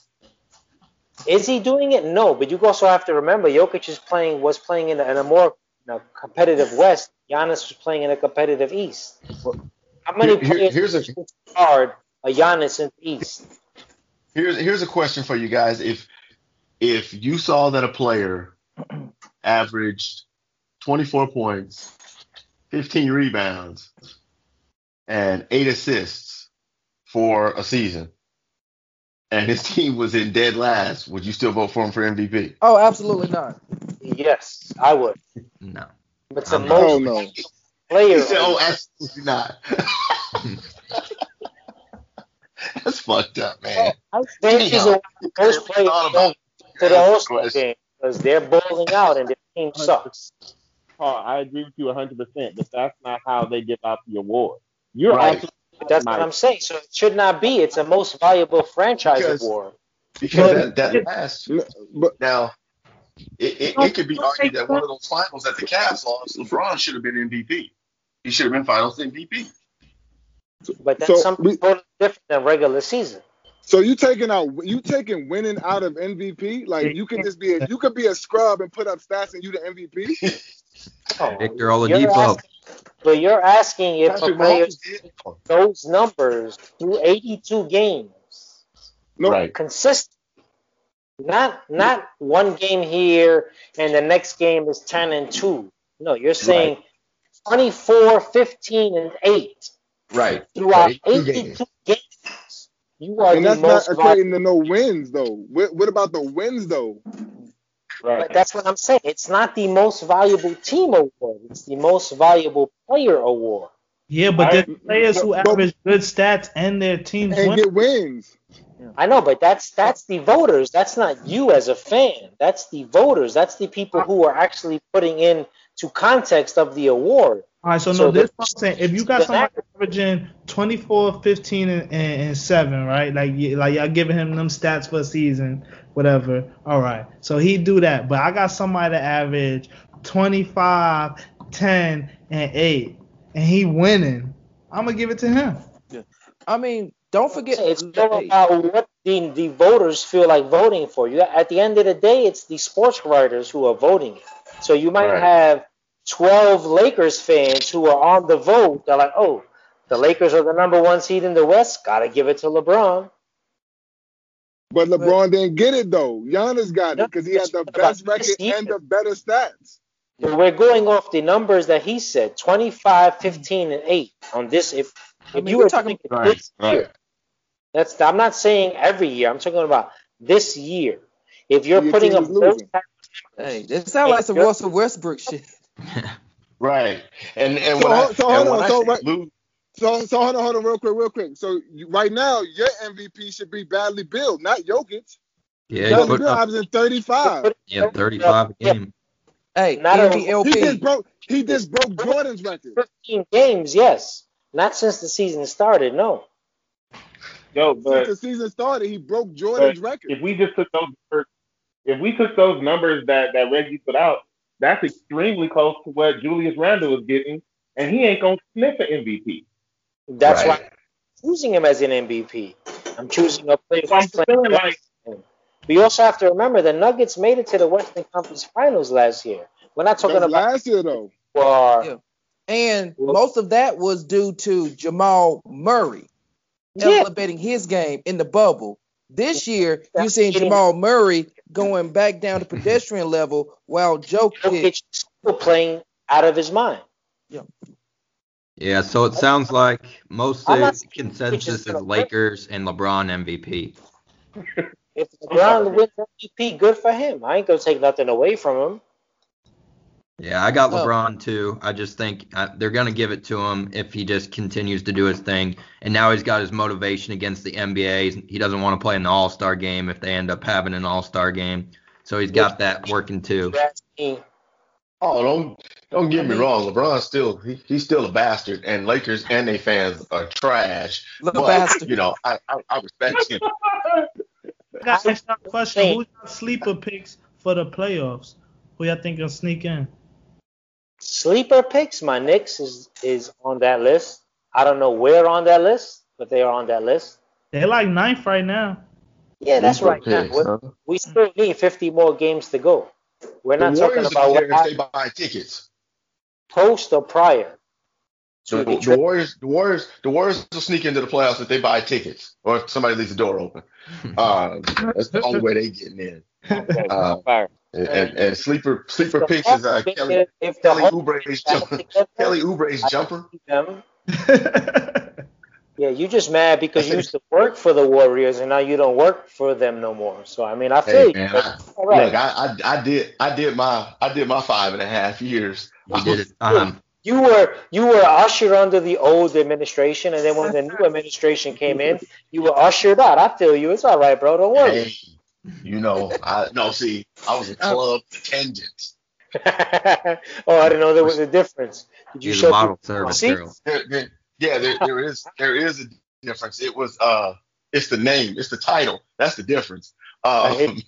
Is he doing it? No, but you also have to remember Jokic is playing was playing in a, in a more you know, competitive West. Giannis was playing in a competitive East. How many Here- here- players here's a- can guard a Giannis in the East? Here's here's a question for you guys. If if you saw that a player averaged 24 points, 15 rebounds, and eight assists for a season, and his team was in dead last, would you still vote for him for MVP? Oh, absolutely not. Yes, I would. No. But the I'm most not. no. player. He said, "Oh, absolutely not." That's fucked up, man. I think he's Anyhow, the most players thought go about to the That's All Star game because they're bowling out and their team sucks. Paul, I agree with you 100, percent but that's not how they give out the award. You're Right. absolutely that's what I'm saying. So it should not be. It's a most valuable franchise Because- award. because that, that last But now it, it, it could be argued that one of those finals that the Cavs lost, LeBron should have been MVP. He should have been Finals MVP. But that's So something we- totally different than regular season. so you taking out you taking winning out of MVP? Like you could just be a, you could be a scrub and put up stats and you the MVP. Oh, Victor you're Oladipo. asking- But you're asking if a player those numbers through 82 games No, Right. consistent. Not not one game here and the next game is 10 and 2. No, you're saying 24, 15, and 8 Right. throughout Right. 82 games. games. You are and the that's not most equating to no wins though. What, what about the wins though? Right. But that's what I'm saying. It's not the most valuable team award. It's the most valuable player award. Yeah, but I- players who but- average good stats and their teams And win. get wins. I know, but that's that's the voters. That's not you as a fan. That's the voters. That's the people who are actually putting in to context of the award. All right, so, So no, this the- is I'm saying. If you got the somebody average- averaging 24, 15, and, and, and 7, right? Like, you- like y'all giving him them stats for a season, whatever. All right. So he do that. But I got somebody that average 25, ten, and eight, and he winning, I'm gonna give it to him. I mean, don't forget. It's all about what the, the voters feel like voting for. You at the end of the day, it's the sports writers who are voting. So you might Right. have 12 Lakers fans who are on the vote. They're like, oh, the Lakers are the number one seed in the West. Gotta give it to LeBron. But LeBron didn't get it though. Giannis got it because he had the best record and the better stats. But we're going off the numbers that he said 25, 15, and 8 on this. If, I mean, you we're were talking- talking Right, this right. year, that's I'm not saying every year. I'm talking about this year. If you're Your putting team up those Hey, that sounds like some Russell Westbrook shit. Right. And and So, when I, hold- so and hold when on, I so right- lose, So so hold on, hold on, real quick, real quick. So you, right now, your MVP should be Bradley Beal, not Jokic. Yeah, he Bradley put Beal uh, up averaging 35. yeah 35 a game. Hey, Not a- He just broke he just broke Jordan's record. 15 games, yes. Not since the season started, no. Yo, Since the season started, he broke Jordan's record. if we just took those numbers- if we took those numbers that that Reggie put out, that's extremely close to what Julius Randle is getting, and he ain't gonna sniff an MVP. That's Right. why I'm choosing him as an MVP. I'm choosing a player So I'm feeling like. We also have to remember the Nuggets made it to the Western Conference Finals last year. We're not talking That's about last year though. who Yeah. And most of that was due to Jamal Murray Yeah. elevating his game in the bubble. This year, you're seeing Jamal Murray going back down to pedestrian level while Jokic. Jokic still playing out of his mind. Yeah, Yeah, so it sounds like most of the consensus is is gonna win. Lakers and LeBron MVP. If LeBron wins MVP, good for him. I ain't gonna take nothing away from him. Yeah, I got Well- LeBron too. I just think uh, they're gonna give it to him if he just continues to do his thing. And now he's got his motivation against the NBA. He doesn't want to play in the All Star game if they end up having an All Star game. So he's got that working too. You ask me, oh don't don't get me wrong, LeBron's still he, he's still a bastard, and Lakers and their fans are trash. Little But bastard. you know, I, I, I respect him. I got to ask y'all a question. Hey. Who's your sleeper picks for the playoffs? Who y'all think will sneak in? Sleeper picks. My Knicks is is on that list. I don't know where on that list, but they are on that list. They're like ninth right now. Yeah, that's Sleeper right. now. picks, We- huh? We still need 50 more games to go. We're The not talking about are what if they buy tickets. post or prior. The, the the. Warriors, the Warriors, the Warriors will sneak into the playoffs if they buy tickets or if somebody leaves the door open. Uh, that's the only way they getting in. Uh, Prior. And, and, and sleeper sleeper The picks is uh, Kelly if- if the Kelly Hawks Oubre's back jumper. Kelly Oubre's I jumper. Yeah, you just mad because you used to work for the Warriors and now you don't work for them no more. So I mean, I feel Hey you. man, but- I, all right. look, I, I I did I did my I did my five and a half years. He did it. Um, you were you were ushered under the old administration, and then when the new administration came in, you were ushered out. I feel you. It's all right, bro. Don't worry. Hey, you know, I no see, I was a club attendant. oh, I didn't know there was a difference. Did you he's show a model service girl. There, there, yeah, there, there is there is a difference. It was uh, it's the name, it's the title. That's the difference. Um,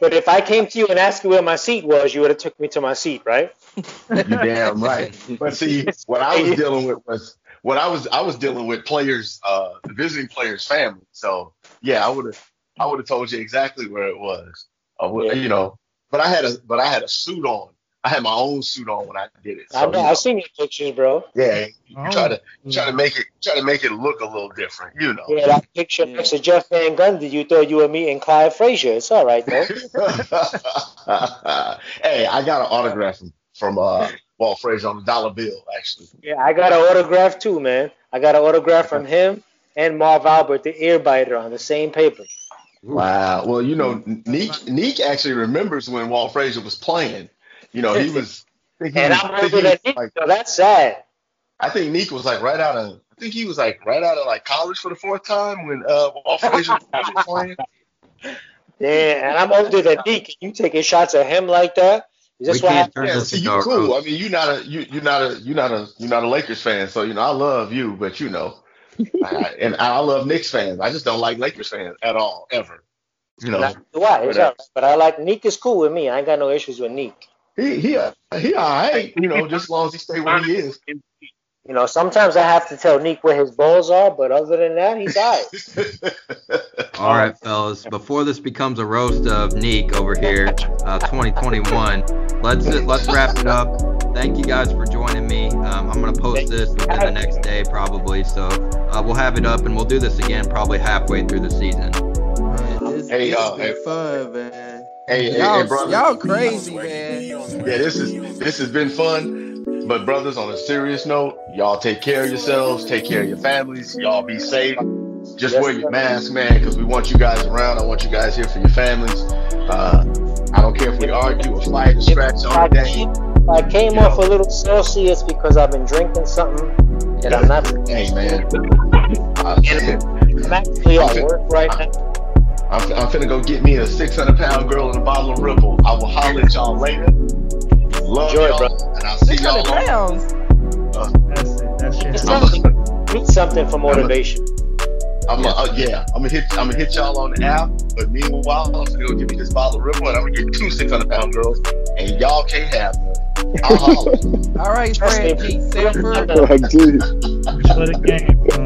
But if I came to you and asked you where my seat was, you would have took me to my seat, right? You damn right. But see, what I was dealing with was what I was I was dealing with players, uh, visiting players' family. So yeah, I would have I would have told you exactly where it was. I Yeah. you know, but I had a but I had a suit on. I had my own suit on when I did it. So, I know. you know, I've seen your pictures, bro. yeah, you Oh. try to try to make it try to make it look a little different, you know. Yeah, that picture next to Jeff Van Gundy, you thought you were meeting Clyde Frazier. It's all right, though. hey, I got an autograph from, from uh, Walt Frazier on a dollar bill, actually. Yeah, I got an autograph too, man. I got an autograph from him and Marv Albert, the ear biter, on the same paper. Wow. Well, you know, Neek Neek actually remembers when Walt Frazier was playing. You know, he was. I think he And was- I'm I think older than Nick, like, so that's sad. I think Neek was like right out of. I think he was like right out of like college for the fourth time when uh, Walt Frazier was playing. Yeah, and I'm older than Nick. You taking shots at him like that? Is this We what can't happened? turn Yeah, this see, into you a cool. I mean, you're not a you you're not a you're not a you're not a Lakers fan, so you know I love you, but you know, I, and I love Knicks fans. I just don't like Lakers fans at all, ever. You know, Not do I. It's Whatever. all right. But I like Nick is cool with me. I ain't got no issues with Nick. he he he all right, you know, just as long as he stay where he is. You know, sometimes I have to tell Neek where his balls are, but other than that, he's all right. All right, fellas. Before this becomes a roast of Neek over here, uh, 2021, let's let's wrap it up. Thank you guys for joining me. Um, I'm gonna post this within the next day probably, so uh, we'll have it up and we'll do this again probably halfway through the season. This, Hey, this been hey. Fun, man. Hey, hey, y'all, hey, brother. y'all crazy, man. Yeah, this is this has been fun. But brothers, on a serious note, y'all take care of yourselves, take care of your families, y'all be safe. Just Yes, wear your mask, man, because we want you guys around. I want you guys here for your families. Uh, I don't care if we argue or fight or scratch I on the day. came, I came off a little Celsius because I've been drinking something that I'm not. Hey, man. Uh, I'm actually at work right now. I'm, I'm finna go get me a 600 pound girl and a bottle of Ripple. I will holler at y'all later. Love Enjoy, y'all, brother. and I'll see y'all 600 on. pounds. That's it. That's Need it. something, need something for motivation. I'm yeah. Uh, yeah, I'm gonna hit. I'm gonna hit y'all on the app. But meanwhile, I'm gonna go get me this bottle of Ripple, and I'm gonna get two 600 pound girls, and y'all can't have none. I'll holler. All right, Trust Fred me. G. Sanford. Oh, geez. For the game, bro.